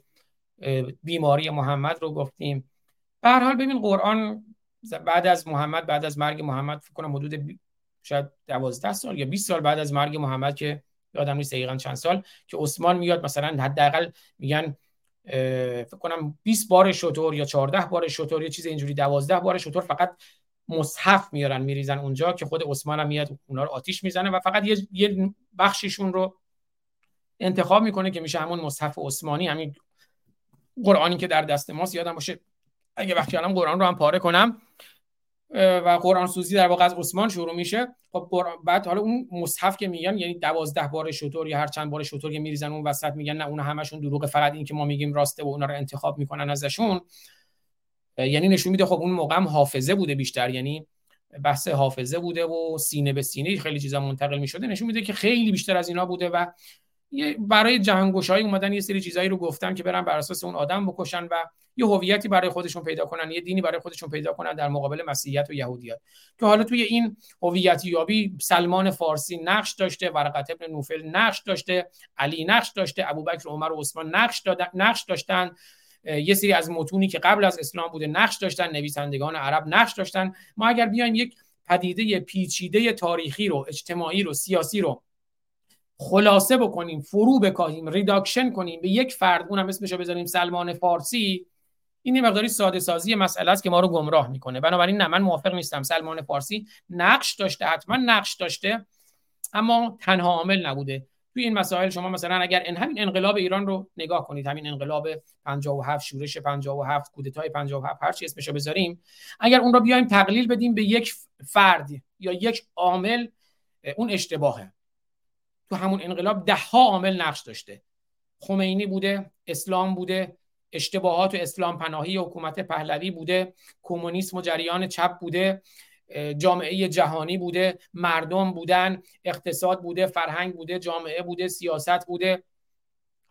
بیماری محمد رو گفتیم. به هر حال ببین قرآن بعد از محمد بعد از مرگ محمد فکر کنم حدود شاید 12 سال یا 20 سال بعد از مرگ محمد که یادم نیست دقیقا چند سال که عثمان میاد مثلا حداقل میگن فکر کنم 20 بار شطور یا 14 بار شطور یا چیز اینجوری 12 بار شطور فقط مصحف میارن میریزن اونجا که خود عثمان هم میاد اونا رو آتیش می‌زنه و فقط یه, یه بخششون رو انتخاب می‌کنه که میشه همون مصحف عثمانی همین قرآنی که در دست ماست یادم باشه. اگه وقتی الان قرآن رو هم پاره کنم و قرآن سوزی در واقع از عثمان شروع میشه خب بعد حالا اون مصحف که میگن یعنی دوازده بار شطور یا هر چند بار شطور که میریزن اون وسط میگن نه اون همشون دروغه فقط این که ما میگیم راسته و اونا رو انتخاب می‌کنن ازشون. یعنی نشون میده خب اون موقع هم حافظه بوده بیشتر یعنی بحث حافظه بوده و سینه به سینه خیلی چیزا منتقل می‌شده. نشون میده که خیلی بیشتر از اینا بوده و برای جهانگشایی اومدن یه سری چیزایی رو گفتن که برن بر اساس اون آدم بکشن و یه هویتی برای خودشون پیدا کنن یه دینی برای خودشون پیدا کنن در مقابل مسیحیت و یهودیت. که حالا توی این هویت یابی سلمان فارسی نقش داشته ورقت ابن نوفل نقش داشته علی نقش داشته ابوبکر عمر و عثمان نقش نقش داشتن. یه سری از متونی که قبل از اسلام بوده نقش داشتن نویسندگان عرب نقش داشتن. ما اگر بیایم یک پدیده پیچیده تاریخی رو اجتماعی رو سیاسی رو خلاصه بکنیم فرو بکاهیم reduction کنیم به یک فرد اونم اسمشو بذاریم سلمان فارسی این یه مقداری ساده سازی مسئله است که ما رو گمراه می‌کنه. بنابراین نه من موافق نیستم. سلمان فارسی نقش داشته حتما نقش داشته اما تنها عامل نبوده. توی این مسائل شما مثلا اگر این همین انقلاب ایران رو نگاه کنید همین انقلاب 57 شورش 57 کودتای 57 هر چی اسمشو بذاریم اگر اون رو بیایم تقلیل بدیم به یک فرد یا یک عامل اون اشتباهه. تو همون انقلاب ده ها عامل نقش داشته. خمینی بوده اسلام بوده اشتباهات و اسلام پناهی حکومت پهلوی بوده کمونیسم و جریان چپ بوده. جامعه جهانی بوده مردم بودن اقتصاد بوده فرهنگ بوده جامعه بوده سیاست بوده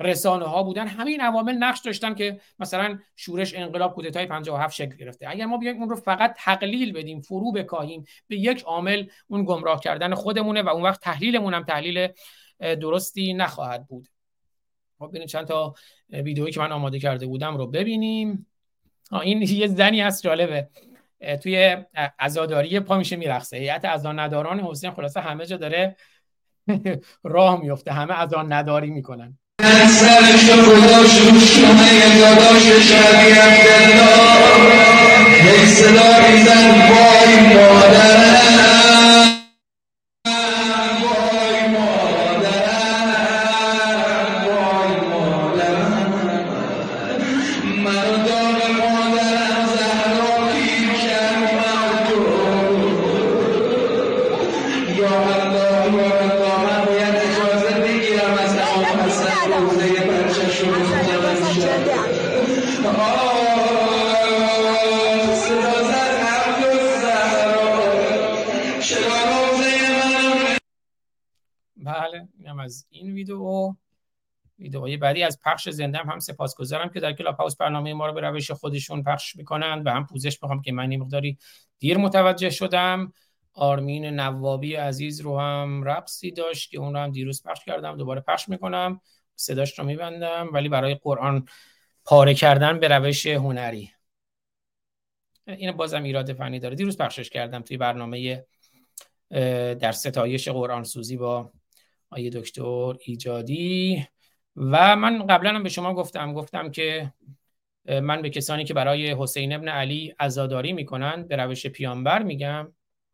رسانه ها بودن همین عوامل نقش داشتن که مثلا شورش انقلاب کودتای 57 شکل گرفته. اگر ما بیایم اون رو فقط تقلیل بدیم فرو بکاهیم به یک عامل اون گمراه کردن خودمونه و اون وقت تحلیلمون هم تحلیل درستی نخواهد بود. ما خب ببینیم چند تا ویدئویی که من آماده کرده بودم رو ببینیم. این یه زنی هست جالبه. توی عزاداری پا میشه میرقصه هیئت عزا نداران حسین خلاصه همه جا داره راه میفته. همه عزا نداری می‌کنن. سرش گذاشت رو شونه داداش شبی عبدالله هی صدا میزن وای مادرم. بعدی از پخش زنده هم, سپاسگزارم که در کلاب هاوس برنامه ما رو به روش خودشون پخش می‌کنند و هم پوزش می‌خوام که من مقداری دیر متوجه شدم. آرمین نوابی عزیز رو هم رقصی داشت که اون رو هم دیروز پخش کردم دوباره پخش می‌کنم. صداش رو میبندم ولی برای قرآن پاره کردن به روش هنری. این بازم ایراد فنی داره. دیروز پخشش کردم توی برنامه در ستایش قرآن سوزی با آیه دکتر ایجادی. و من قبلا هم به شما گفتم گفتم که من به کسانی که برای حسین ابن علی عزاداری می‌کنن به روش پیامبر میگم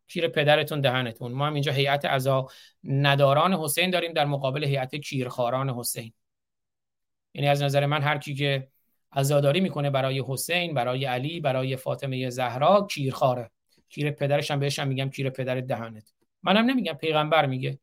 کیر پدرتون دهنتون. ما هم اینجا هیئت عزا نداران حسین داریم در مقابل هیئت کیرخاران حسین. یعنی از نظر من هر کی که عزاداری می‌کنه برای حسین برای علی برای فاطمه زهرا کیرخاره کیر پدرش هم بهش هم میگم کیر پدر دهنت. منم نمیگم پیغمبر میگه.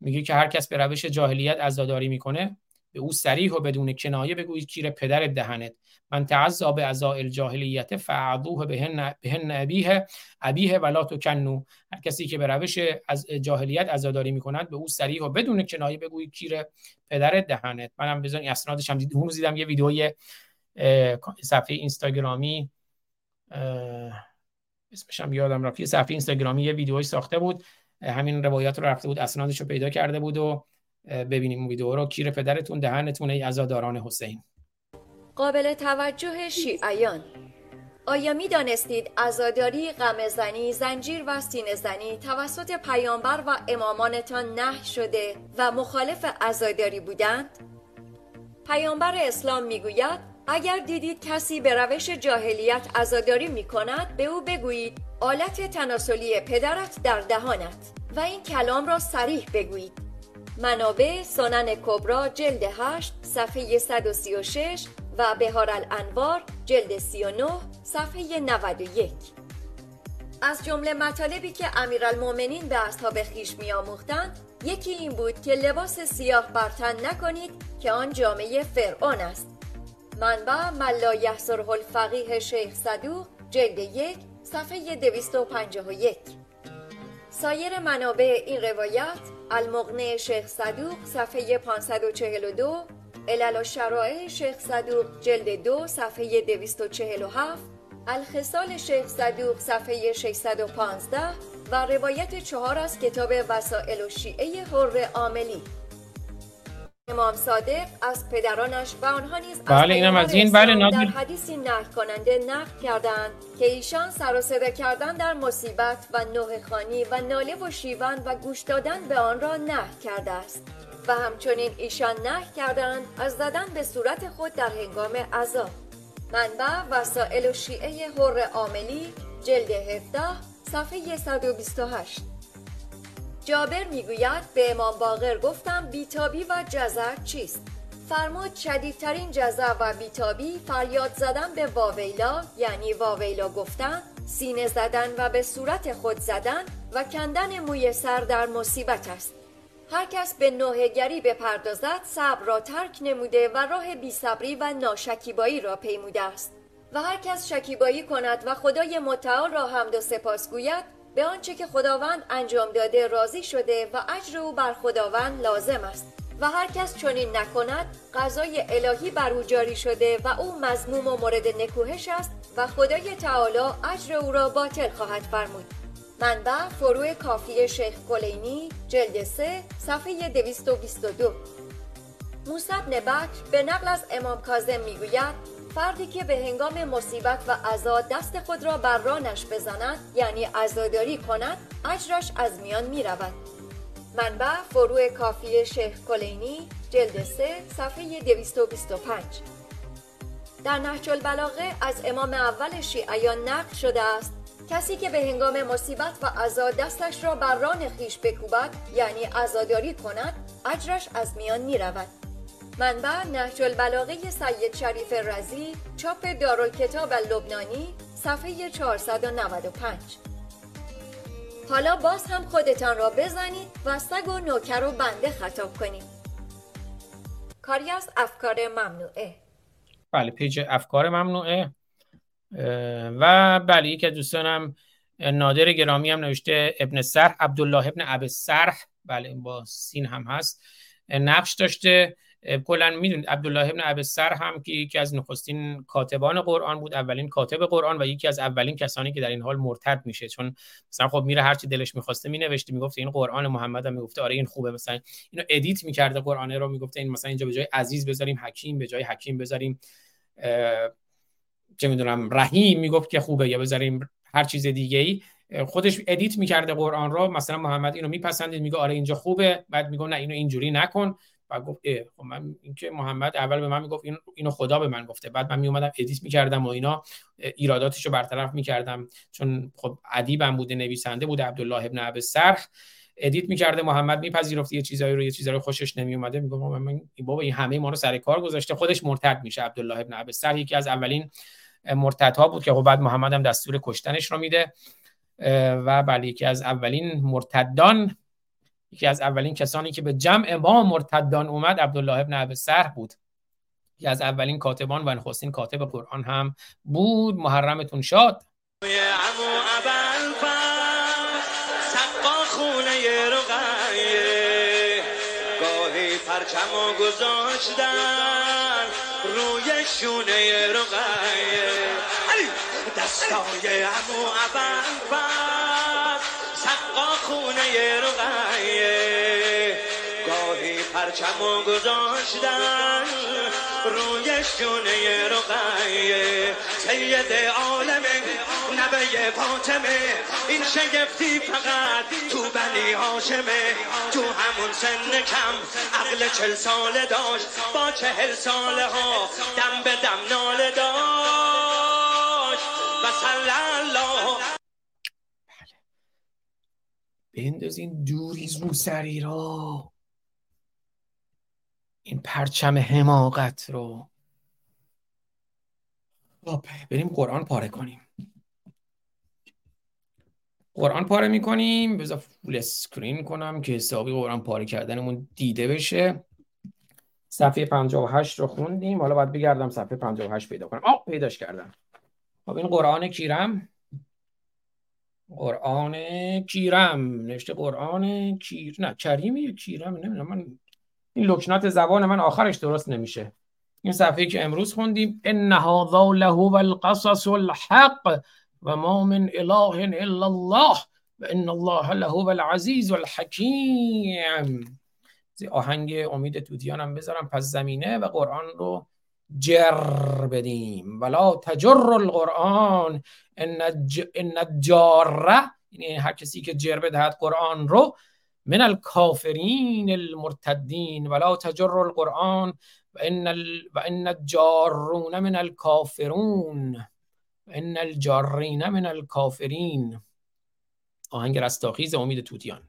میگه که هر کس به روش جاهلیت عزاداری می‌کنه به او سریح و بدون کنایه بگویید کیر پدر دهنت. من تعذا به ازا الجاهلیت فعضوه بهن بهن ابیه. ابیه ولا تکنو هر کسی که به روش از جاهلیت عزاداری می‌کند به او سریح و بدون کنایه بگویید کیر پدر دهنت. منم بزن اسنادش هم دیدم دیدم یه ویدیوی صفحه اینستاگرامی اسمش هم یادم رفت. یه صفحه اینستاگرامی یه ویدیوی ساخته بود. همین روایت رو رفته بود اسنادش رو پیدا کرده بود و ببینیم ویدیو رو. کیر پدرتون دهنتون ای عزاداران حسین. قابل توجه شیعیان. آیا می دانستید ازاداری، غمزنی، زنجیر و سینه زنی توسط پیامبر و امامانتان نه شده و مخالف ازاداری بودند؟ پیامبر اسلام می‌گوید اگر دیدید کسی به روش جاهلیت ازاداری می کند به او بگویید آلت تناسلی پدرت در دهانت و این کلام را سریح بگویید. منابع سنن کبرا جلد 8 صفحه 136 و بهار الانوار جلد 39 صفحه 91 از جمله مطالبی که امیرالمؤمنین به اصحاب خیش میآموختند یکی این بود که لباس سیاه برتن نکنید که آن جامعه فرعون است. منبع ملا یحصره الفقیه شیخ صدوق جلد یک صفحه 251 سایر منابع این روایت المغنه شیخ صدوق صفحه 542 علل و شرائع شیخ صدوق جلد دو صفحه 247 الخصال شیخ صدوق صفحه 615 و روایت چهار از کتاب وسائل و شیعه حر عاملی. امام صادق از پدرانش و آنها نیز بله اینم از این. بله در حدیثی نقل کننده نقل کردند که ایشان سر و صدا کردن در مصیبت و نوه خانی و ناله و شیون و گوش دادن به آن را نه کرده است. و همچنین ایشان نه کردند از زدن به صورت خود در هنگام عذاب منبع وسائل و شیعه حر عاملی جلد 17 صفحه 128 جابر می‌گوید به امام باقر گفتم بیتابی و جزع چیست؟ فرمود شدیدترین جزع و بیتابی فریاد زدن به واویلا یعنی واویلا گفتن سینه زدن و به صورت خود زدن و کندن موی سر در مصیبت است. هر کس به نوهگری بپردازد صبر را ترک نموده و راه بیصبری و ناشکیبایی را پیموده است. و هر کس شکیبایی کند و خدای متعال را حمد و سپاس گوید به آنچه که خداوند انجام داده راضی شده و اجر او بر خداوند لازم است. و هر کس چنین نکند قضای الهی بر او جاری شده و او مزموم و مورد نکوهش است و خدای تعالی اجر او را باطل خواهد فرمود. منبع فروع کافی شیخ کلینی جلد 3 صفحه 222 موسی بن بکر به نقل از امام کاظم می‌گوید فردی که به هنگام مصیبت و عذا دست خود را بر رانش بزند یعنی عزاداری کند اجرش از میان می رود منبع فروع کافی شیخ کلینی جلد 3 صفحه 225 در نهج البلاغه از امام اول شیعیان نقل شده است کسی که به هنگام مصیبت و عذا دستش را بر ران خیش بکوبد یعنی عزاداری کند اجرش از میان می رود منبع نهج البلاغه سید شریف رزی چاپ دارالکتاب لبنانی صفحه 495 حالا باز هم خودتان را بزنید و سگ و نوکر و بنده خطاب کنید کاری از افکار ممنوعه. بله پیج افکار ممنوعه. و بله یکی از دوستانم نادر گرامی هم نوشته ابن سرح عبدالله ابن ابی سرح. بله با سین هم هست. نقش داشته. کلا می‌دونید عبدالله ابن ابسر هم که یکی از نخستین کاتبان قرآن بود اولین کاتب قرآن و یکی از اولین کسانی که در این حال مرتد میشه. چون مثلا خب میره هرچی دلش می‌خواسته مینوشته می‌گفت این قرآن محمد هم می‌گفته آره این خوبه. مثلا اینو edit می‌کرده قرآن رو می‌گفته این مثلا اینجا به جای عزیز بذاریم حکیم به جای حکیم بذاریم چه می‌دونم رحیم می‌گفت که خوبه یا بذاریم هر چیز دیگه ای خودش edit می‌کرده قرآن رو مثلا محمد اینو میپسندید میگه آره اینجا خوبه بعد میگه نه اینو اینجوری نکن. و گفت خب من اینکه محمد اول به من می‌گفت این اینو خدا به من گفته. بعد من میومدم edit می‌کردم و اینا ایراداتش رو برطرف می‌کردم. چون خب ادیبم بوده نویسنده بوده عبدالله ابن ابی سرخ. ادیت می‌کرده محمد میپذیرفت یه چیزایی رو یه چیزایی رو خوشش نمیومده. میگه من بابا این همه ما رو سر کار گذاشته. خودش مرتد میشه عبدالله ابن ابی سرخ. یکی از اولین مرتدها بود که خب بعد محمد هم دستور کشتنش رو میده. و بله یکی از اولین مرتدان. یکی از اولین کسانی که به جمع ما مرتدان اومد عبدالله ابن سر بود. یکی از اولین کاتبان و نخستین کاتب قرآن هم بود. محرمتون شاد. پرچم گذاشتن روی شونه رقیه. دستای امو اول خونه رقیه گاهی پرچم گذاشتن روی شونه رقیه سید عالم نبه فاطمه. این شگفتی فقط تو بنی هاشمه. تو همون سن کم عقل چل ساله داشت. با چهل ساله ها دم به دم ناله داشت. و الله بندازین دوریز رو سری را این پرچم حماقت رو. خب، بریم قرآن پاره کنیم. قرآن پاره می‌کنیم. بذار فول اسکرین کنم که حسابی قرآن پاره کردنمون دیده بشه. صفحه 58 رو خوندیم. حالا باید بگردم صفحه 58 پیدا کنم. آه پیداش کردم. خب این قرآن کیرم. قرآن کیرم نوشته قرآن کیر نه کریمی کیرم نمی‌دونم من این لکنات زبان من آخرش درست نمیشه. این صفحه که امروز خوندیم ان هذا له القصص الحق و ما من اله الا الله و ان الله له العزیز الحکیم. آهنگ امید توتیان هم بذارم پس زمینه و قرآن رو جر بدیم ولا تجر القرآن. ان الجاره یعنی هر کسی که جر بدهد قرآن رو من الكافرین المرتدین. ولا تجر القرآن. و ان, و ان الجارون من الكافرون و ان الجارین من الكافرین آهنگ رستاخیز امید توتیان.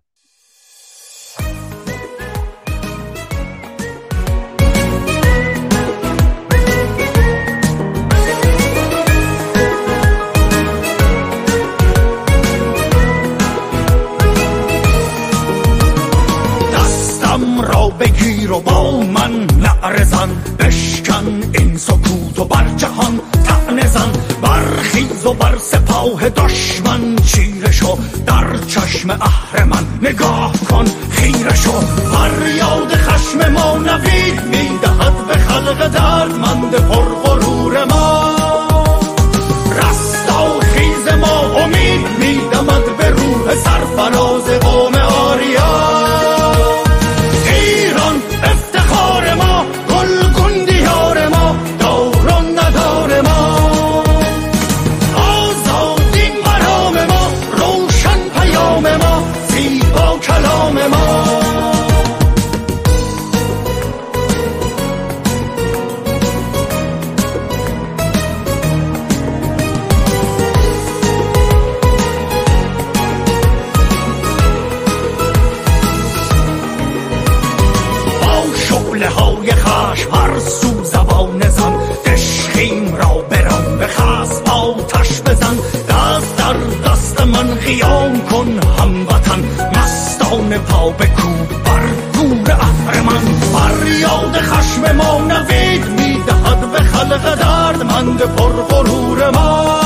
بگیر و با من نعرزن بشکن این سکوت و بر جهان تعنزن زن. برخیز و بر سپاه دشمن. چیره شو در چشم اهرمن نگاه کن خیره شو فریاد خشم ما نوید می‌دهد به خلق دردمند پرغرور ما. رستا خیز ما امید میدمد به روح سرفراز. سرفراز قوم آریا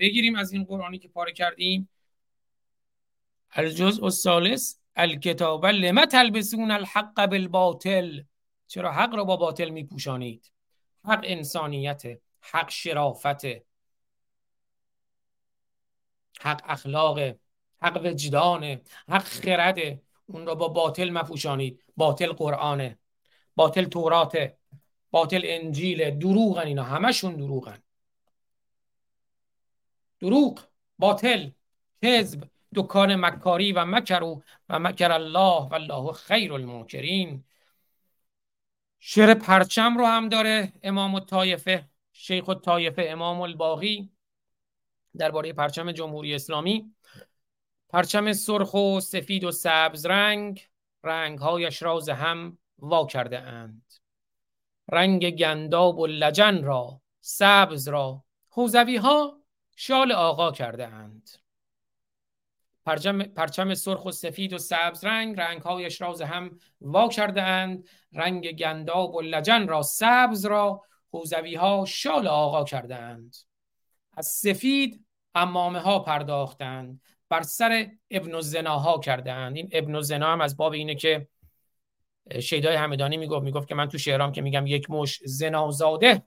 بگیریم از این قرآنی که پاره کردیم. الجزء الثالث الکتاب لما تلبسون الحق بالباطل. چرا حق را با باطل میپوشانید؟ حق انسانیت حق شرافت حق اخلاق حق وجدان حق خرد. اون را با باطل مپوشانید. باطل قرآنه باطل توراته باطل انجیل. دروغن اینا. همشون دروغن. دروغ باطل کذب دکان مکاری و مکرو و مکر الله و الله خیر الماکرین شعر پرچم رو هم داره امام الطایفه شیخ الطایفه امام الباقی درباره پرچم جمهوری اسلامی. پرچم سرخ و سفید و سبز رنگ رنگهایش را ز هم وا کرده اند. رنگ گنداب و لجن را سبز را حوزوی ها شال آقا کرده اند پرچم, پرچم سرخ و سفید و سبز رنگ رنگهایش را ز هم وا کرده اند رنگ گنداب و لجن را سبز را حوزوی ها شال آقا کرده اند از سفید عمامه ها پرداختند بر سر ابن الزناها کرده اند این ابن الزنا هم از باب اینه که شیدای همدانی می‌گفت. می‌گفت که من تو شعرام که میگم یک مش زنازاده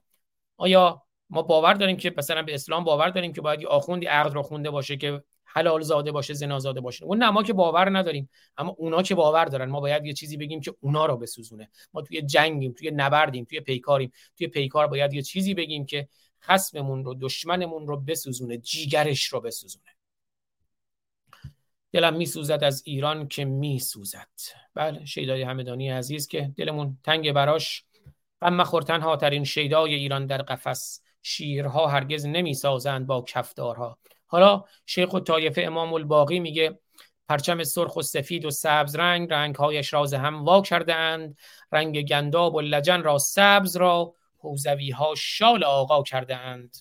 آیا ما باور داریم که مثلا به اسلام باور داریم که باید یه آخوندی عقد رو خونده باشه که حلال زاده باشه زنا زاده باشه. اون نه ما که باور نداریم. اما اونا که باور دارن. ما باید یه چیزی بگیم که اونا رو بسوزونه. ما توی جنگیم توی نبردیم توی پیکاریم. توی پیکار باید یه چیزی بگیم که خصممون رو دشمنمون رو بسوزونه جیگرش رو بسوزونه. دلم میسوزد از ایران که میسوزد. بله شیدای همدانی عزیز که دلمون تنگ براش. غم مخور تنها ترین شیدای ایران در قفس. شیرها هرگز نمی‌سازند با کفدارها. حالا شیخ و طایفه امام الباقی میگه پرچم سرخ و سفید و سبز رنگ رنگهایش راز هم وا کرده اند رنگ گنداب و لجن را سبز را حوزوی ها شال آقا کرده اند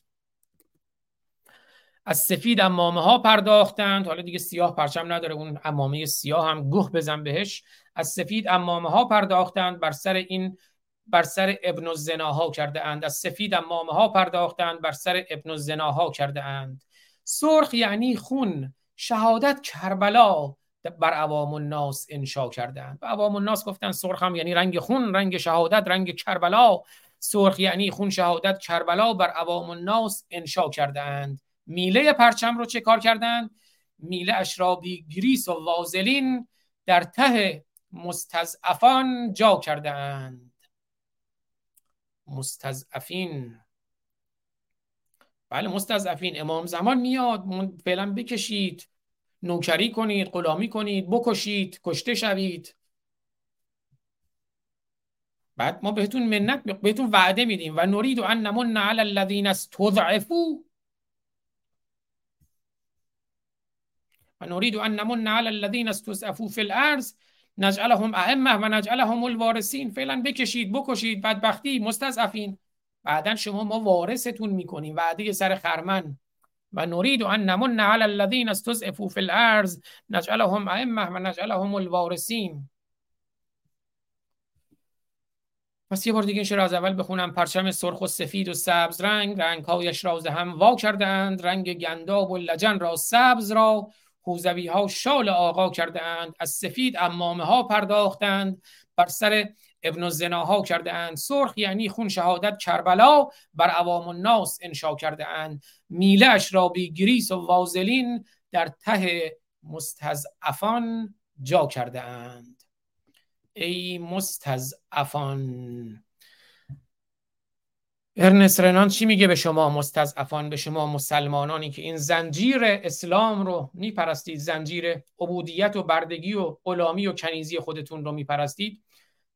از سفید امامه ها پرداختند. حالا دیگه سیاه پرچم نداره اون امامه سیاه هم گوه بزن بهش. از سفید امامه ها پرداختند. بر سر این بر سر ابن الزناها کرده اند از سفید امامه ها پرداختند بر سر ابن الزناها کرده اند سرخ یعنی خون. شهادت کربلا بر عوام الناس انشا کردند و عوام الناس گفتن سرخ هم یعنی رنگ خون رنگ شهادت رنگ کربلا. سرخ یعنی خون شهادت کربلا بر عوام الناس انشا کردند میله پرچم رو چه کار کردند میله اشرابی گریس و وازلین در ته مستضعفان جا کردند مستضعفین. بله مستضعفین. امام زمان میاد فعلا بکشید. نوکری کنید غلامی کنید بکشید کشته شوید. بعد ما بهتون منت بهتون وعده میدیم. و نرید ان نمن علی الذین استضعفوا و نرید ان نمن علی الذین استضعفوا فی الارض. نجعلهم ائمه و نجعلهم الوارثین. فعلا بکشید بکشید بدبختی مستضعفین. بعدا شما ما وارثتون می‌کنیم وعده سر خرمن. و نرید ان نمن علی الذین استضعفوا فی الارض نجعلهم ائمه و نجعلهم الوارثین. پس یه بار دیگه این از اول بخونم. پرچم سرخ و سفید و سبز رنگ. رنگ هایش را هم وا کردند رنگ گنداب و لجن را سبز را. حوزوی ها شال آقا کردند از سفید امامه ها پرداختند بر سر ابن الزناها کرده اند سرخ یعنی خون شهادت کربلا بر عوام الناس انشا کرده اند میلش را بی گریس و وازلین در ته مستضعفان جا کرده اند ای مستضعفان! ارنست رنان چی میگه به شما مستضعفان به شما مسلمانانی که این زنجیر اسلام رو میپرستید زنجیر عبودیت و بردگی و غلامی و کنیزی خودتون رو میپرستید؟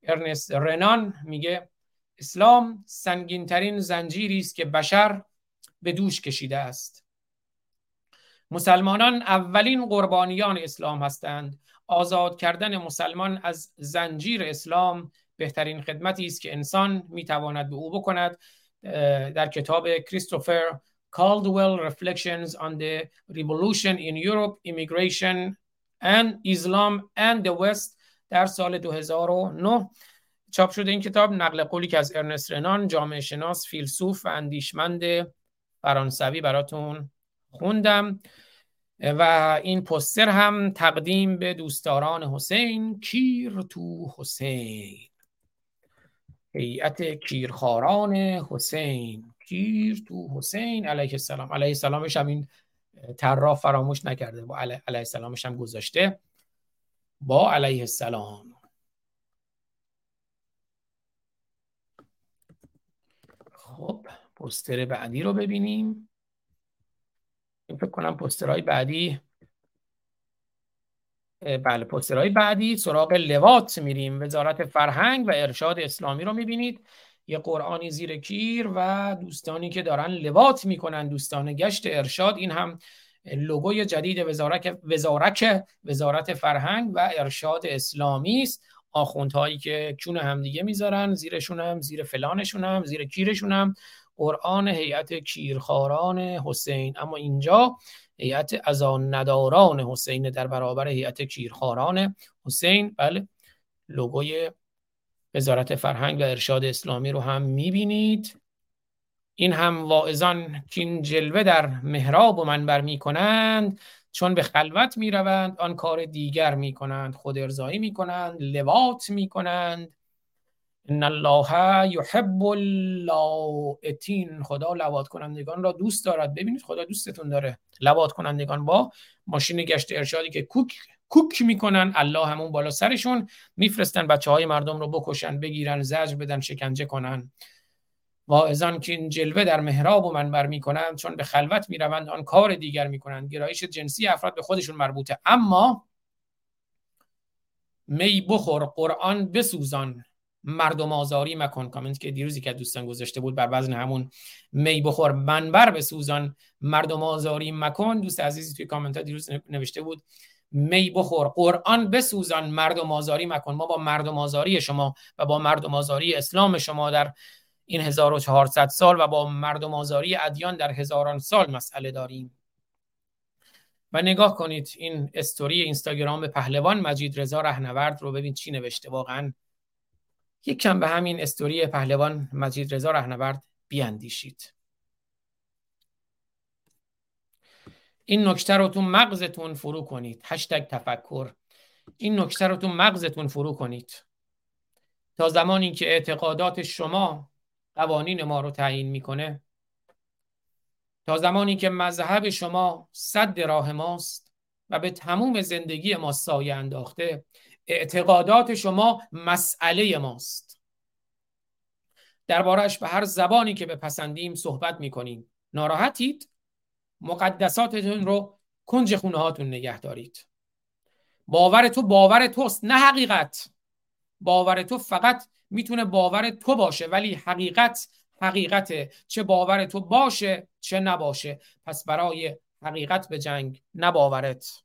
ارنست رنان میگه اسلام سنگینترین زنجیری است که بشر به دوش کشیده است. مسلمانان اولین قربانیان اسلام هستند. آزاد کردن مسلمان از زنجیر اسلام بهترین خدمتی است که انسان می‌تواند به او بکند. در کتاب کریستوفر کالدویل Reflections on the Revolution in Europe, Immigration and Islam and the West در سال 2009 چاپ شده این کتاب نقل قولی که از ارنست رنان جامعه شناس فیلسوف و اندیشمند فرانسوی براتون خوندم. و این پستر هم تقدیم به دوستداران حسین کیر تو حسین. هیئت کیرخاران حسین. کیر تو حسین علیه السلام. علیه السلامش هم این طراح فراموش نکرده با علیه السلامش هم گذاشته. با علیه السلام. خب پستر بعدی رو ببینیم. فکر کنم پسترهای بعدی بله پسترهای بعدی سراغ لوات میریم. وزارت فرهنگ و ارشاد اسلامی رو می‌بینید. یه قرآنی زیر کیر و دوستانی که دارن لوات می‌کنن دوستان گشت ارشاد. این هم لوگوی جدید وزارت وزارت وزارت فرهنگ و ارشاد اسلامی است. آخوندهایی که چون همدیگه می‌ذارن زیرشون هم زیر فلانشون هم زیر کیرشون هم. قرآن هیئت کیرخاران حسین. اما اینجا هیئت ازان نداران حسین در برابر هیئت کیرخاران حسین بله لوگوی وزارت فرهنگ و ارشاد اسلامی رو هم می‌بینید. این هم واعظان که این جلوه در محراب و منبر می کنند چون به خلوت می روند آن کار دیگر می کنند خود ارزایی می کنند لوات می کنند ان الله یحب اللائتین خدا لوات کنندگان را دوست دارد. ببینید خدا دوستتون داره. لوات کنندگان با ماشین گشت ارشادی که کوک کوک می‌کنن الله همون بالا سرشون. میفرستن بچه های مردم رو بکشن بگیرن زجر بدن شکنجه کنن. واعظان که این جلوه در محراب و منبر می‌کنند چون به خلوت می‌روند آن کار دیگر می‌کنند. گرایش جنسی افراد به خودشون مربوطه. اما می بخور قرآن بسوزان. مردم آزاری مکن. کامنت که دیروزی که دوستان گذاشته بود بر وزن همون می بخور. منبر بسوزان مردم آزاری مکن. دوست عزیزی توی کامنت ها دیروز نوشته بود می بخور. قرآن بسوزان مردم آزاری مکن. ما با مردم آزاری شما و با مردم آزاری اسلام شما در این 1400 سال و با مردم آزاری ادیان در هزاران سال مسئله داریم. و نگاه کنید این استوری اینستاگرام پهلوان مجید رضا رهنورد رو ببین چی نوشته. واقعا یک کم به همین استوری پهلوان مجید رضا رهنورد بیاندیشید. این نکته رو تو مغزتون فرو کنید. هشتگ تفکر. این نکته رو تو مغزتون فرو کنید. تا زمانی که اعتقادات شما قوانین ما رو تعیین می‌کنه. تا زمانی که مذهب شما صد راه ماست و به تموم زندگی ما سایه انداخته. اعتقادات شما مسئله ماست. دربارش به هر زبانی که بپسندیم صحبت می‌کنیم. ناراحتید؟ مقدساتتون رو کنج خونه هاتون نگه دارید. باور تو باور توست نه حقیقت. باور تو فقط می‌تونه باور تو باشه ولی حقیقت حقیقته. چه باور تو باشه چه نباشه. پس برای حقیقت به جنگ نه باورت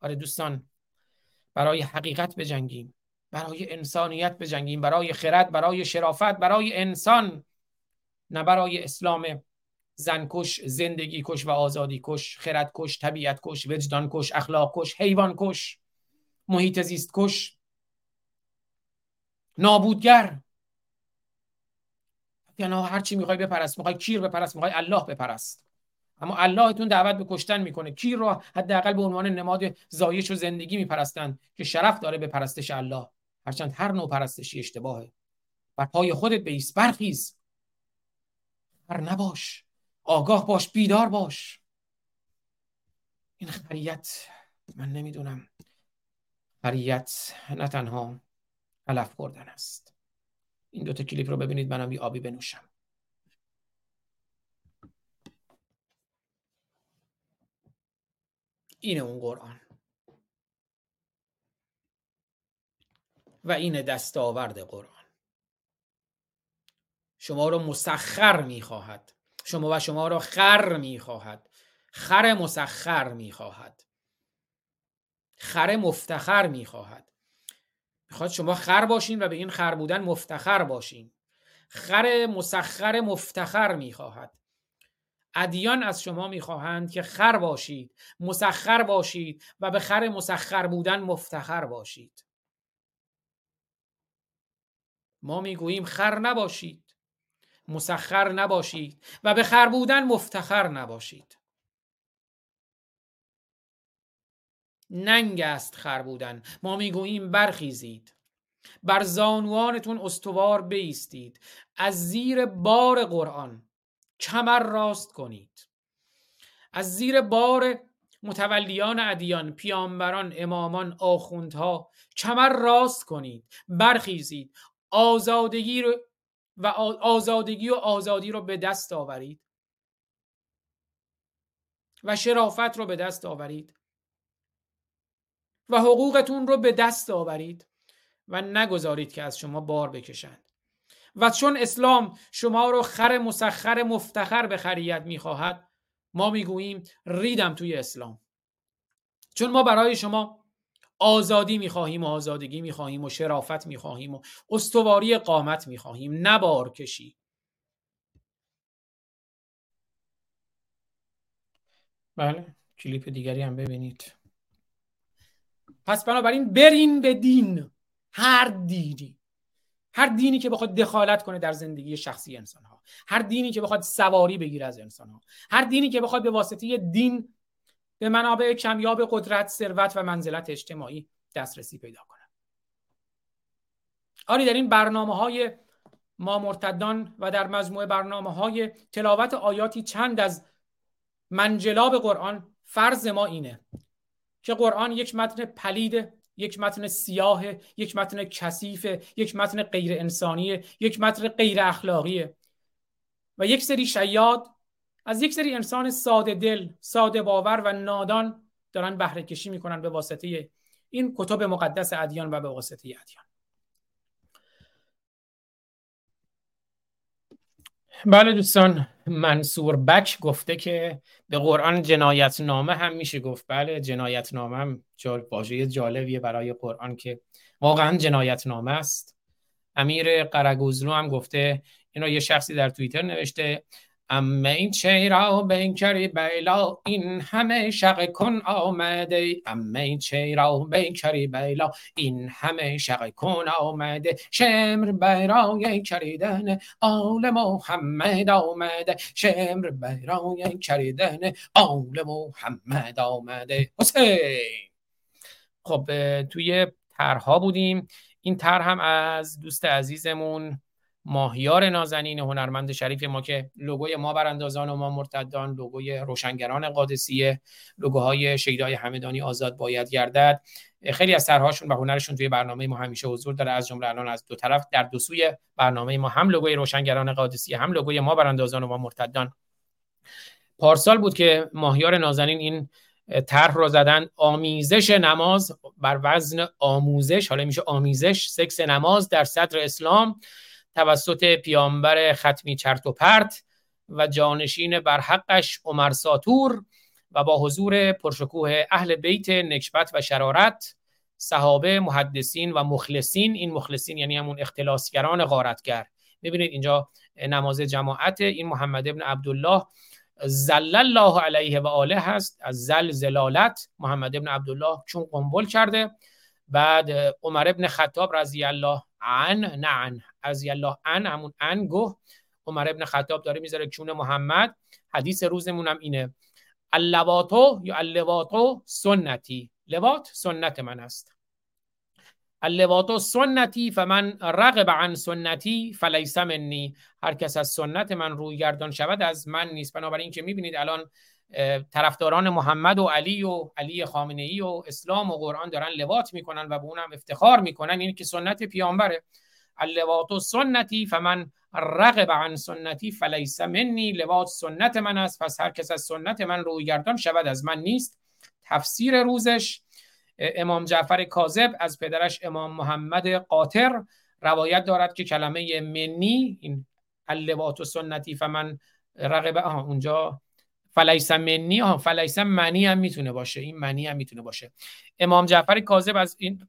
آره دوستان برای حقیقت بجنگیم برای انسانیت بجنگیم برای خرد برای شرافت برای انسان نه برای اسلام زنکش زندگی کش و آزادی کش خرد کش طبیعت کش وجدان کش اخلاق کش حیوان کش محیط زیست کش نابودگر. یعنی هر چی می‌خوای بپرست می‌خوای کیر بپرست می‌خوای الله بپرست. اما اللهتون دعوت به کشتن می‌کنه. کیر رو حداقل به عنوان نماد زایش و زندگی میپرستند که شرف داره به پرستش الله؟ هرچند هر نوع پرستشی اشتباهه. بر پای خودت بیست برخیز. هر نباش. آگاه باش بیدار باش. این خریت من نمی‌دونم. خریت نه تنها علف خوردن است. این دوتا کلیپ رو ببینید منم یه آبی بنوشم. اینه اون قرآن. و این دستاورد قرآن. شما رو مسخر می‌خواهد. شما و شما را خر می‌خواهد. خر مسخر می‌خواهد. خر مفتخر می‌خواهد. می‌خواد شما خر باشین و به این خر بودن مفتخر باشین. خر مسخر مفتخر می‌خواهد. ادیان از شما می‌خواهند که خر باشید مسخر باشید و به خر مسخر بودن مفتخر باشید. ما می‌گوییم خر نباشید مسخر نباشید و به خر بودن مفتخر نباشید. ننگ است خر بودن. ما می‌گوییم برخیزید. بر زانوانتون استوار بیستید. از زیر بار قرآن. کمر راست کنید. از زیر بار متولیان ادیان پیامبران امامان آخوندها کمر راست کنید. برخیزید. آزادگی رو و آزادگی و آزادی رو به دست آورید. و شرافت رو به دست آورید. و حقوقتون رو به دست آورید. و نگذارید که از شما بار بکشند. و چون اسلام شما رو خر مسخر مفتخر به خریت می‌خواهد ما می‌گوییم ریدم توی اسلام. چون ما برای شما آزادی می‌خواهیم و آزادگی می‌خواهیم و شرافت می‌خواهیم و استواری قامت می‌خواهیم. نبار کشی. بله کلیپ دیگری هم ببینید. پس بنابراین برین به دین. هر دینی. هر دینی که بخواد دخالت کنه در زندگی شخصی انسان ها هر دینی که بخواد سواری بگیره از انسان ها هر دینی که بخواد به واسطه دین به منابع کمیاب قدرت ثروت و منزلت اجتماعی دسترسی پیدا کنه. آری در این برنامه های ما مرتدان و در مجموعه برنامه های تلاوت آیاتی چند از منجلاب قرآن فرض ما اینه که قرآن یک متن پلید یک متن سیاه یک متن کثیف یک متن غیر انسانی یک متن غیر اخلاقیه. و یک سری شیاد از یک سری انسان ساده دل ساده باور و نادان دارن بهره کشی می‌کنن به واسطه این کتب مقدس ادیان و به واسطه ادیان. بله دوستان منصور بک گفته که به قرآن جنایت نامه هم میشه گفت. بله جنایت نامه هم واژه جالبیه برای قرآن که واقعا جنایت نامه است. امیر قرگوزلو هم گفته اینو یه شخصی در توییتر نوشته اما این چرا بنکری بیلا این همه شق کن آمده اما این چرا بنکری بیلا این همه شق کن آمده. شمر برای کریدن آل محمد آمده. شمر برای کریدن آل محمد آمده. حسین! خب توی ترها بودیم. این تر هم از دوست عزیزمون ماهیار نازنین هنرمند شریف ما که لوگوی ما براندازان و ما مرتدان لوگوی روشنگران قادسیه لوگوهای شیدای همدانی آزاد باید گردد. خیلی از سرهاشون و هنرشون توی برنامه ما همیشه حضور داره. از جمله الان از دو طرف در دو سوی برنامه ما هم لوگوی روشنگران قادسیه هم لوگوی ما براندازان و ما مرتدان. پارسال بود که ماهیار نازنین این طرح رو زدن. آمیزش نماز بر وزن آموزش حالا میشه آمیزش سکس نماز در صدر اسلام. توسط پیامبر ختمی چرت و پرت و جانشین برحقش عمر ساتور و با حضور پرشکوه اهل بیت نکبت و شرارت صحابه محدثین و مخلصین. این مخلصین یعنی همون اختلاسگران غارتگر. می‌بینید اینجا نماز جماعت این محمد ابن عبدالله زل الله علیه و آله هست. از زل زلالت محمد ابن عبدالله چون قنبل کرده. بعد عمر ابن خطاب رضی الله عن نه از الله ان همون ان گه عمر ابن خطاب داره می‌ذاره چون محمد. حدیث روزمون هم اینه. اللواتو یا اللواتو سنتی. لوات سنت من است. اللواتو سنتی فمن رغب عن سنتی فلیس منی. هر کس از سنت من روی گردان شود از من نیست. بنابراین که می‌بینید الان طرفداران محمد و علی و علی خامنه ای و اسلام و قرآن دارن لوات می‌کنن و به اونم افتخار می‌کنن. این که سنت پیامبره. اللوات سنتی فمن رغب عن سنتی فلیس منی. لوات سنت من است پس هر کس از سنت من روی گردان شود از من نیست. تفسیر روزش امام جعفر کاذب از پدرش امام محمد قاطر روایت دارد که کلمه منی این اللوات سنتی فمن رغب آها اونجا فلیس منی ها فلیس منی هم می‌تونه باشه. این منی هم می‌تونه باشه. امام جعفر کاذب از این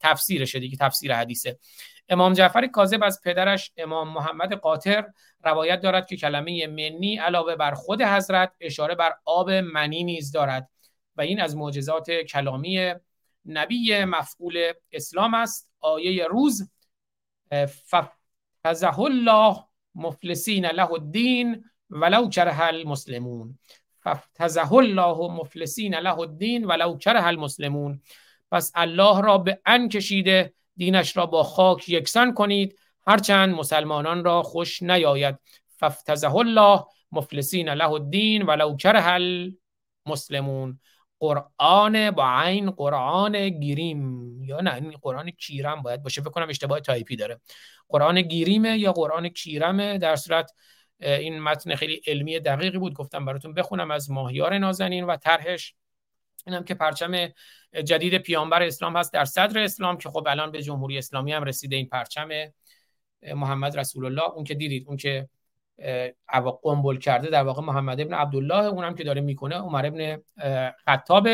تفسیرشه دیگه تفسیر حدیثه. امام جعفر کاذب از پدرش امام محمد قاطر روایت دارد که کلمه منی علاوه بر خود حضرت اشاره بر آب منی نیز دارد و این از معجزات کلامی نبی مفعول اسلام است. آیه روز فزه الله مفلسین له الدین ولو کره المسلمون. فافتزه الله مفلسین له الدین ولو کره المسلمون. پس الله را به ان کشیده دینش را با خاک یکسان کنید هرچند مسلمانان را خوش نیاید. فافتزه الله مفلسین له الدین ولو کره المسلمون. قرآن با عین قرآن گیریم. یا نه این قرآن کیرم باید باشه. فکر کنم اشتباه تایپی داره. قرآن گیریمه یا قرآن کیرمه؟ در صورت این متن خیلی علمی دقیقی بود. گفتم براتون بخونم از ماهیار نازنین و طرحش. اینم که پرچم جدید پیامبر اسلام هست در صدر اسلام که خب الان به جمهوری اسلامی هم رسیده این پرچم محمد رسول الله اون که دیدید اون که قنبل کرده در واقع محمد ابن عبدالله اونم که داره می‌کنه عمر ابن خطاب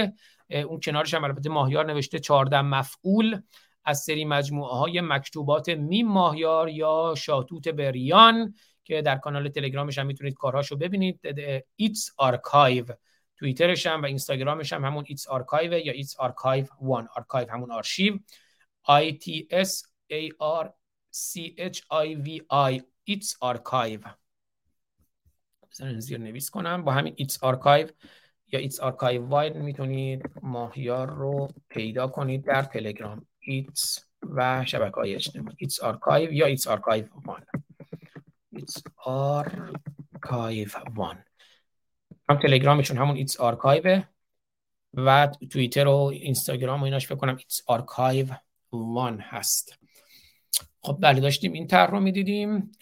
اون کنارش هم البته ماهیار نوشته 14 مفعول از سری مجموعه های مکتوبات میم ماهیار یا شاتوت بریان که در کانال تلگرامش هم می‌تونید کارهاشو ببینید. its archive توییترش هم و اینستاگرامش هم همون its archive یا its archive 1 archive همون آرشیو. I T S A R C H I V E its archive بزنین زیر نویس کنم. با همین its archive یا its archive one می‌تونید ماهیار رو پیدا کنید در تلگرام its و شبکه های اجتماعی. its archive یا its archive one its archive one هم تلگرامشون همون its archive و توییتر و اینستاگرام و ایناش فکر کنم its archive وان هست. خب بله داشتیم این طرح رو می‌دیدیم.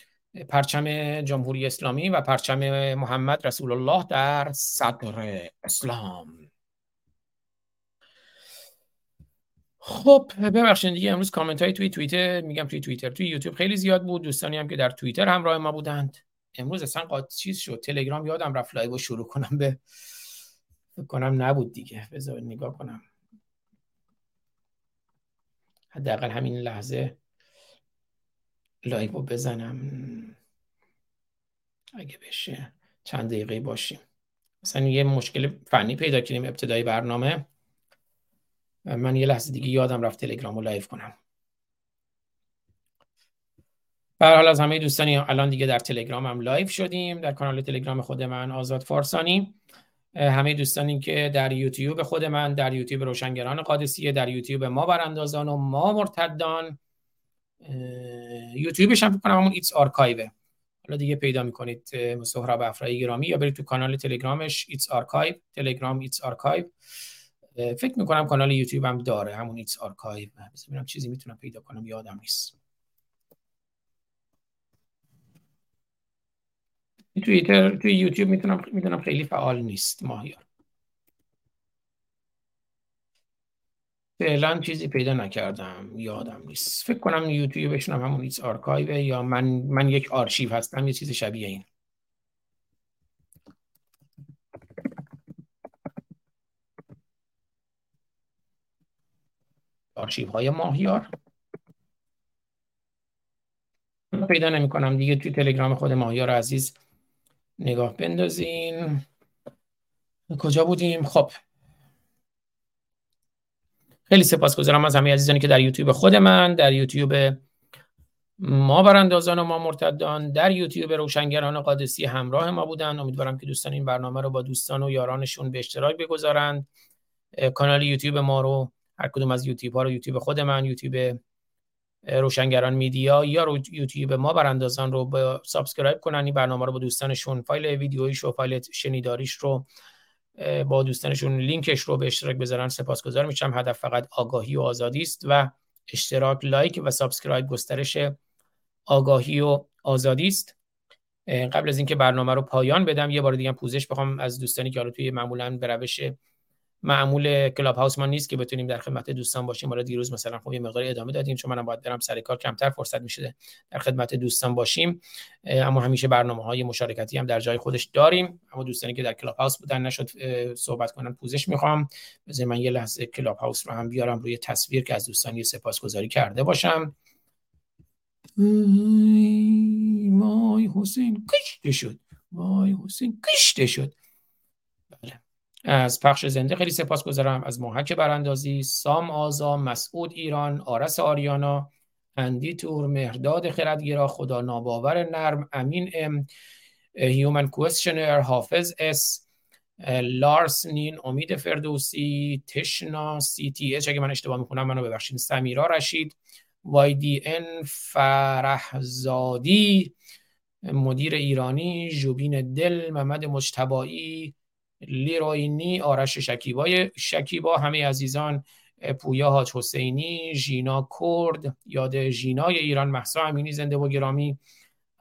پرچم جمهوری اسلامی و پرچم محمد رسول الله در صدر اسلام. خب ببخشید دیگه امروز کامنت های توی توییتر میگم توی توییتر توی یوتیوب خیلی زیاد بود. دوستانی هم که در توییتر همراه ما بودند. امروز اصلا قاط چیز شد. تلگرام یادم رفت لایو شروع کنم به فکر کنم نبود دیگه. بذار نگاه کنم. حداقل همین لحظه لایو بزنم. اگه بشه چند دقیقه باشیم. مثلا یه مشکل فنی پیدا کردیم ابتدای برنامه. من یه لحظه دیگه یادم رفت تلگرام رو لایو کنم. به حال از همه دوستانی الان دیگه در تلگرام هم لایو شدیم در کانال تلگرام خود من آزاد فارسانی. همه دوستانی که در یوتیوب خود من در یوتیوب روشنگران قادسیه در یوتیوب ما براندازان و ما مرتدان. یوتیوبش هم کنم همون It's Archive ه حالا دیگه پیدا می‌کنید سهراب افرایی گرامی یا برید تو کانال تلگرامش It's Archive تلگرام It's Archive فکر می‌کنم کانال یوتیوب هم داره همون It's Archive ببینم چیزی می‌تونم پیدا کنم یادم نیست. توییتر توی یوتیوب می‌تونم می‌دونم خیلی فعال نیست ماهیار. فعلا چیزی پیدا نکردم. یادم نیست. فکر کنم یوتیوبشون هم همون It's Archive یا من من یک آرشیو هستم یه چیز شبیه این. آرشیو های ماهیار پیدا نمی کنم دیگه توی تلگرام خود ماهیار عزیز نگاه بندازین کجا بودیم؟ خب. خیلی سپاسگزارم از همه عزیزانی که در یوتیوب خود من در یوتیوب ما براندازان و ما مرتدان در یوتیوب روشنگران قادسیه همراه ما بودن امیدوارم که دوستان این برنامه رو با دوستان و یارانشون به اشتراک بگذارند. کانال یوتیوب ما رو هر کدوم از یوتیوب ها رو یوتیوب خود من یوتیوب روشنگران media یا رو یوتیوب ما براندازان رو با subscribe کنن. این برنامه رو با دوستانشون فایل ویدیویش و فایل شنیداریش رو با دوستانشون لینکش رو به اشتراک بذارن. سپاسگزار میشم هدف فقط آگاهی و آزادی است و اشتراک لایک و subscribe گسترش آگاهی و آزادی است. قبل از اینکه برنامه رو پایان بدم یه بار دیگه پوزش بخوام از دوستانی که حالا توی معمولا به روش معمول کلاب هاوس ما نیست که بتونیم در خدمت دوستان باشیم. حالا دیروز مثلا خب یه مقدار ادامه دادیم چون منم باید برم سر کار کمتر فرصت میشه در خدمت دوستان باشیم. اما همیشه برنامه های مشارکتی هم در جای خودش داریم. اما دوستانی که در کلاب هاوس بودن نشد صحبت کنن پوزش می‌خوام. بذار من یه لحظه کلاب هاوس رو هم بیارم روی تصویر که از دوستان یه سپاسگزاری کرده باشم. وای حسین کشته شد. وای حسین کشته شد. از پخش زنده خیلی سپاس گذارم از محک براندازی سام آزا مسعود ایران آرس آریانا اندی تور مهرداد خردگیرا خدا ناباور نرم امین ام هیومن کوشنر حافظ اس لارس نین امید فردوسی تشنا سی تی اچ. اگه من اشتباه می‌کنم منو ببخشید. سمیرا رشید وای دی ان فرحزادی مدیر ایرانی جوبین دل محمد مجتبایی لیروینی آرش شکیبای شکیبا همه عزیزان پویا حاج حسینی ژینا کرد یاد ژینای ایران محسا امینی زنده و گرامی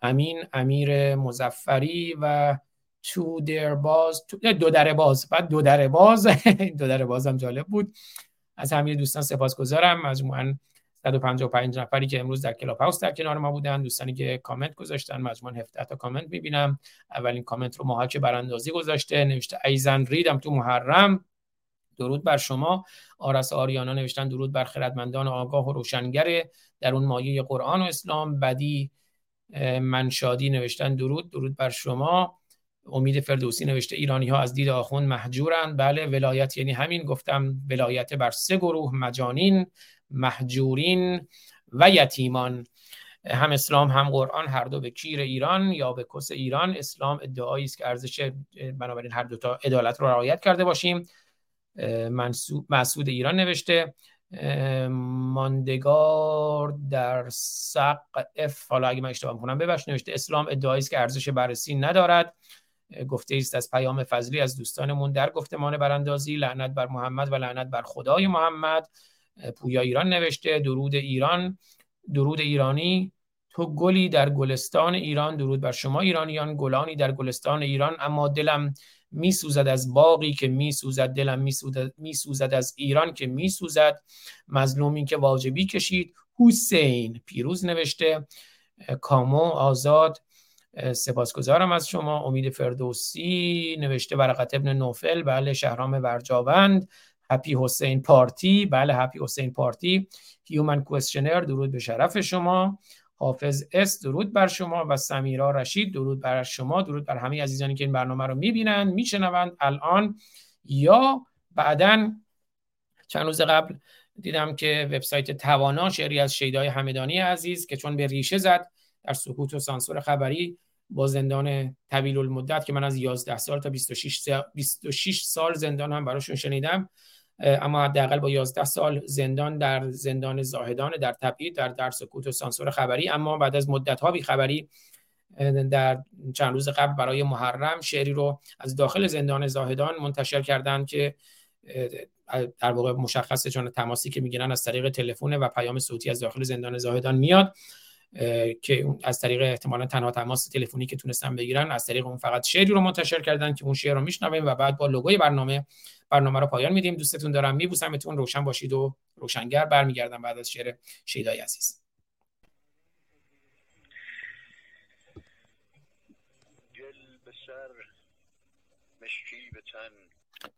امین امیر مظفری و تو در باز دو در باز بعد دو در باز. دو در باز هم جالب بود. از همین دوستان سپاسگزارم. مجموعا 155 نفری که امروز در کلاب هاوس در کنار ما بودن دوستانی که کامنت گذاشتن مجموعا 17 تا کامنت می‌بینم. اولین کامنت رو ماهاک براندازی گذاشته نوشته ایزن ریدم تو محرم. درود بر شما. آرس آریانا نوشتن درود بر خردمندان آگاه و روشنگر در اون مایه قرآن و اسلام. بدی منشادی نوشتن درود درود بر شما. امید فردوسی نوشته ایرانی ها از دید آخوند محجورن. بله ولایت یعنی همین گفتم ولایت بر سه گروه مجانین محجورین و یتیمان. هم اسلام هم قرآن هر دو به کیر ایران یا به کس ایران. اسلام ادعایی است که ارزش بنابراین هر دو تا عدالت رو رعایت کرده باشیم. مسعود ایران نوشته ماندگار در سقف حالا اگه من اشتباه کنم ببخش نوشته اسلام ادعایی است که ارزش بررسی ندارد. گفته است از پیام فضلی از دوستانمون در گفتمان براندازی لعنت بر محمد و لعنت بر خدای محمد. پویا ایران نوشته درود ایران درود ایرانی. تو گلی در گلستان ایران درود بر شما ایرانیان. گلانی در گلستان ایران. اما دلم میسوزد از باقی که میسوزد دلم میسوزد میسوزد از ایران که میسوزد. مظلومی که واجبی کشید. حسین پیروز نوشته. کامو آزاد. سپاسگزارم از شما. امید فردوسی نوشته. ورقت ابن نوفل. بله شهرام ورجاوند. Happy حسین party بله Happy حسین party هیومن کوشنر درود به شرف شما. حافظ S درود بر شما. و سمیرا رشید درود بر شما. درود بر همه عزیزانی که این برنامه رو می‌بینن میشنوند الان یا بعدا چند روز قبل دیدم که وبسایت توانا شعری از شیدای همدانی عزیز که چون به ریشه زد در سکوت و سانسور خبری با زندان طویل المدت که من از 11 سال تا 26 سال, 26 سال زندان هم براشون شنیدم اما حداقل با 11 سال زندان در زندان زاهدان در تبعید در در سکوت و سانسور خبری. اما بعد از مدت ها بی خبری در چند روز قبل برای محرم شعری رو از داخل زندان زاهدان منتشر کردن که در واقع مشخصه چون تماسی که می‌گیرن از طریق تلفن و پیام صوتی از داخل زندان زاهدان میاد. که از طریق احتمالا تنها تماس تلفنی که تونستن بگیرن از طریق اون فقط شعری رو منتشر کردن که اون شعر رو میشنویم و بعد با لوگوی برنامه برنامه رو پایان میدیم. دوستتون دارم میبوسمتون. روشن باشید و روشنگر برمیگردم بعد از شعر شیدای عزیز.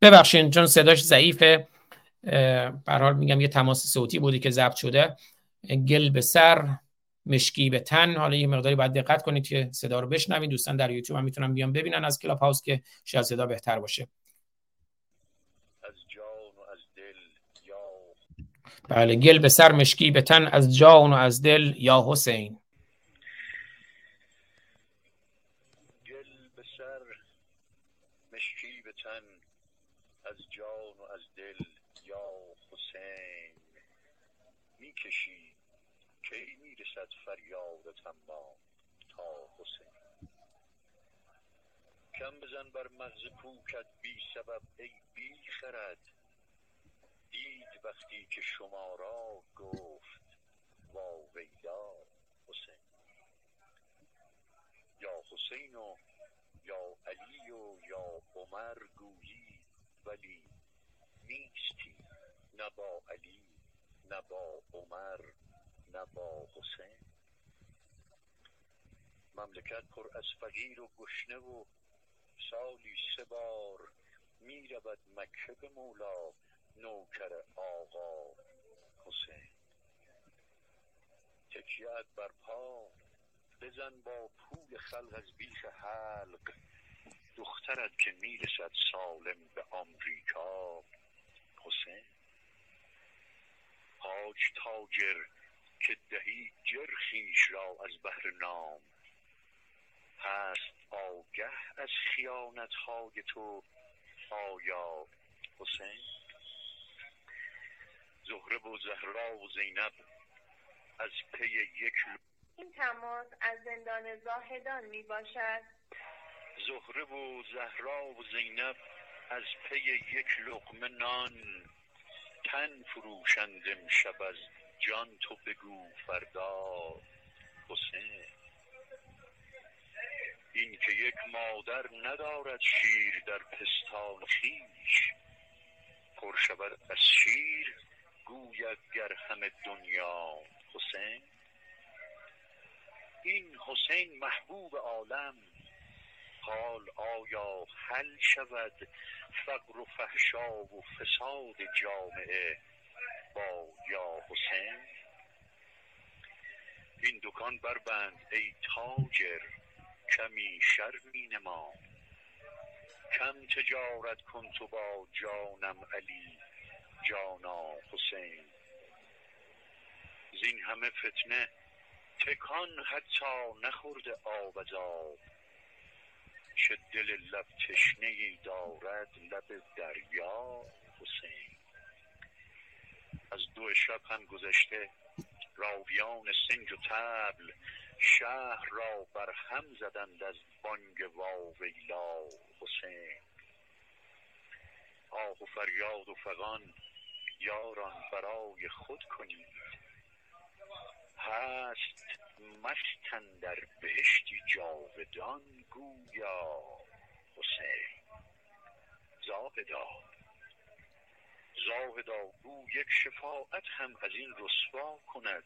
ببخشید چون صداش ضعیفه. به میگم یه تماس صوتی بودی که ضبط شده. گل به سر. مشکی به تن. حالا یه مقداری باید دقت کنید که صدا رو بشنوید. دوستان در یوتیوب هم می‌تونن بیان ببینن از کلاب هاوس که شاید صدا بهتر باشه. از جان و از دل یا بله گل به سر مشکی به تن. از جان و از دل یا حسین گل به سر مشکی به تن از جان و از دل یا حسین می‌کشی کی می‌رسد فریادت اما تا حسین کم بزن بر مغز کوکت بی سبب ای بی خرد. دید وقتی که شما را گفت وا ویلا حسین. یا حسین و یا علی و یا عمر گویی ولی نیستی. نه با علی نه با عمر نه با حسین. مملکت پر از فقیر و گشنه و سالی سه بار می رود مکه به مولا نوکر آقا حسین. تکیت بر پا بزن با پول خلق از بیخ حلق. دخترت که می‌رسد سالم به آمریکا. حسین. حاج تاجر که دهی جرخیش را از بهر نام. هست آگه از خیانت های تو آیا حسین؟ زهره و زهرا و زینب از پی یک این تماس از زندان زاهدان می باشد. زهره و زهرا و زینب از پی یک لقمه نان. تن فروشند امشب از جان تو بگو فردا. حسین. این که یک مادر ندارد شیر در پستان خیش پر شود از شیر گوید گر همه دنیا حسین. این حسین محبوب عالم حال آیا حل شود فقر و فحشا و فساد جامعه با یا حسین؟ این دکان بربند ای تاجر کمی شرمی نما کم تجارت کن تو با جانم علی جانا حسین. زین همه فتنه تکان حتی نخورده آب از آب. چه دل لب تشنه دارد لب دریا حسین. از دو شب هم گذشته راویان سنج و تبل شهر را بر هم زدند از بانگ واویلا حسین. آه و فریاد و فغان یاران برای خود کنید. هست مستن در بهشتی جاودان گویا حسین. زاهدا. زاهدا گو یک شفاعت هم از این رسوا کند.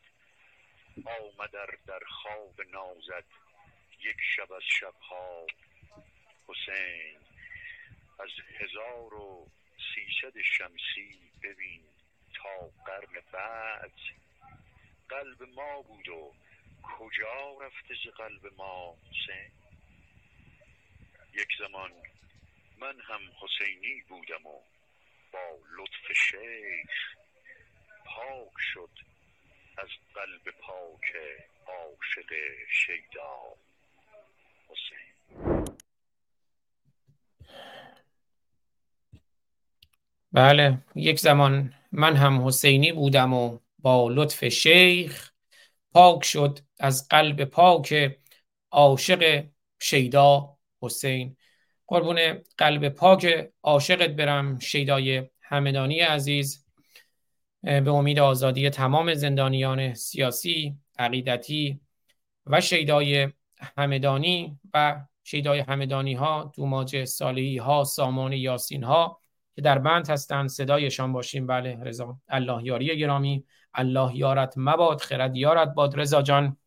آمدر در خواب نازد یک شب از شبها. حسین از هزار و سیصد شمسی ببین تا قرن بعد. قلب ما بود و کجا رفته ز قلب ما حسین؟ یک زمان من هم حسینی بودم و با لطف شیخ پاک شد از قلب پاک عاشق شیدا حسین. بله یک زمان من هم حسینی بودم و با لطف شیخ پاک شد از قلب پاک عاشق شیدا حسین. قربون قلب پاک عاشقت برم شیدای همدانی عزیز. به امید آزادی تمام زندانیان سیاسی عقیدتی و شیدای همدانی و شیدای همدانی ها دوماج صالحی ها سامان یاسین ها که در بند هستند صدایشان باشیم. بله رضا الله یاری گرامی. الله یارت مباد خرد یارت باد. رضا جان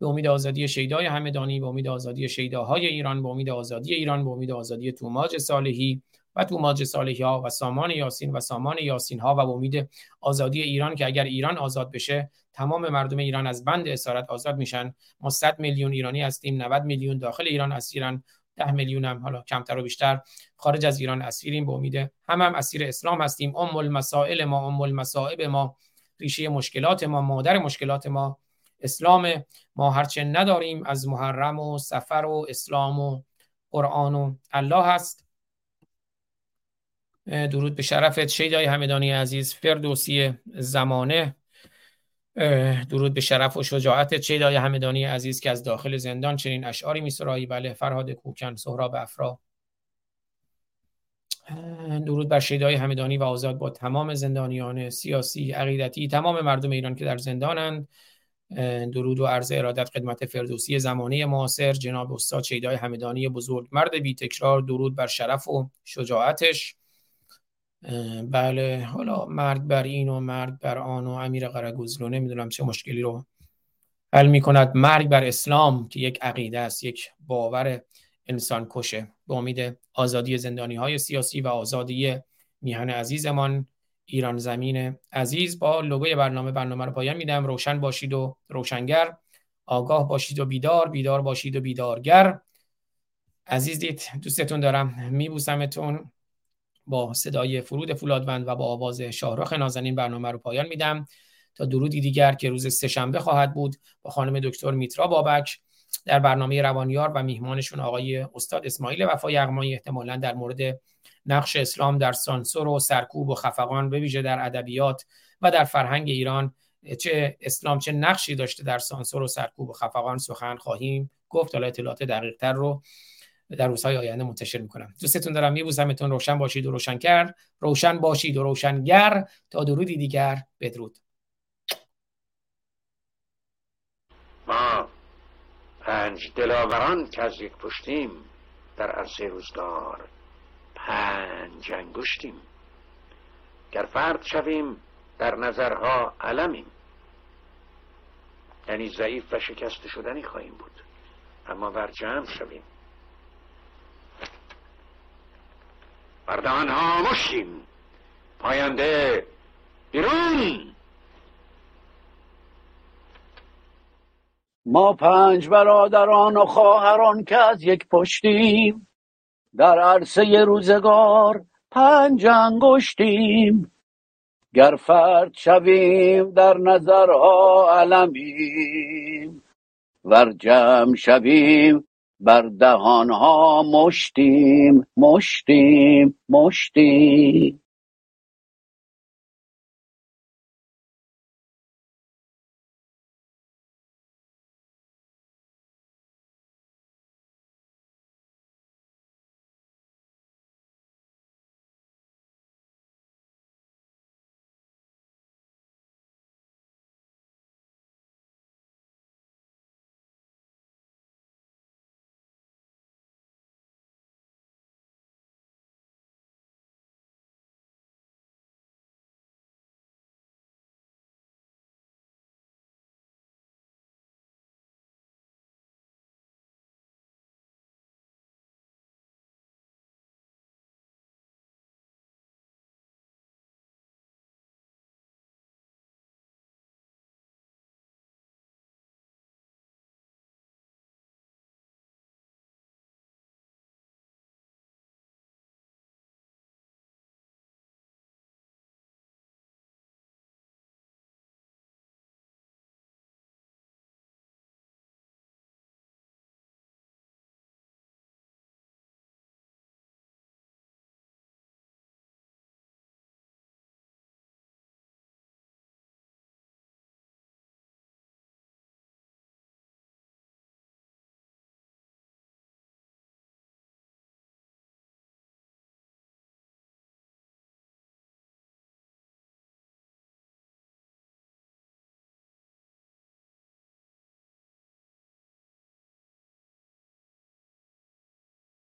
به امید آزادی شیدای همدانی به امید آزادی شیداهای ایران به امید آزادی ایران به امید آزادی توماج صالحی و توماج صالحی ها و سامان یاسین و سامان یاسین ها و امید آزادی ایران که اگر ایران آزاد بشه تمام مردم ایران از بند اسارت آزاد میشن. ما 100 میلیون ایرانی هستیم 90 میلیون داخل ایران اسیرن 10 میلیون هم حالا کمتر و بیشتر خارج از ایران اسیریم. به امید هم هم اسیر اسلام هستیم. ام المسائل ما ام المصائب ما ریشه مشکلات ما مادر مشکلات ما. اسلام ما هرچه نداریم از محرم و سفر و اسلام و قرآن و الله هست. درود به شرفت شیدای همدانی عزیز فردوسی زمانه. درود به شرف و شجاعت شیدای همدانی عزیز که از داخل زندان چنین اشعاری میسرایی. بله فرهاد کوکن سهراب افرا. درود بر شیدای همدانی و آزاد با تمام زندانیان سیاسی عقیدتی تمام مردم ایران که در زندانند. درود و عرض ارادت خدمت فردوسی زمانه معاصر. جناب استاد شیدای همدانی بزرگ مرد بی تکرار درود بر شرف و شجاعتش. بله. حالا مرد بر این و مرد بر آن و امیر قرگوزلو نمی‌دونم چه مشکلی رو حل می کند مرگ بر اسلام که یک عقیده است یک باور انسان کشه. به امید آزادی زندانی های سیاسی و آزادی میهن عزیزمان ایران زمین عزیز با لوگوی برنامه برنامه رو پایان میدم. روشن باشید و روشنگر. آگاه باشید و بیدار بیدار باشید و بیدارگر. عزیز دید دوستتون دارم. میبوسمتون. با صدای فرود فولادوند و با آواز شاهرخ نازنین برنامه رو پایان میدم. تا درودی دیگر که روز سهشنبه خواهد بود با خانم دکتر میترا بابک در برنامه روانیار و میهمانشون آقای استاد اسماعیل وفا یغمایی احتمالا در مورد نقش اسلام در سانسور و سرکوب و خفقان به ویژه در ادبیات و در فرهنگ ایران چه اسلام چه نقشی داشته در سانسور و سرکوب و خفقان سخن خواهیم گفت. حالا اطلاعات دقیق تر رو در روزهای آینده منتشر می‌کنم. دوستتون دارم میبوسمتون روشن باشید و روشنگر. روشن باشید و روشنگر. تا درودی دیگر بدرود. ما پنج دلاوران که از یک پشتیم. در عرصه روزگار پنج انگشتیم. گر فرد شویم در نظرها علمیم. یعنی ضعیف و شکست شدنی خواهیم بود. اما بر جمع شویم بردهان ها مشتیم پاینده بیرون. ما پنج برادران و خواهران که از یک پشتیم در عرصه روزگار پنج انگشتیم. گر فرد شویم در نظرها علمیم. ور جمع شویم بر دهانها مشتیم مشتیم مشتیم.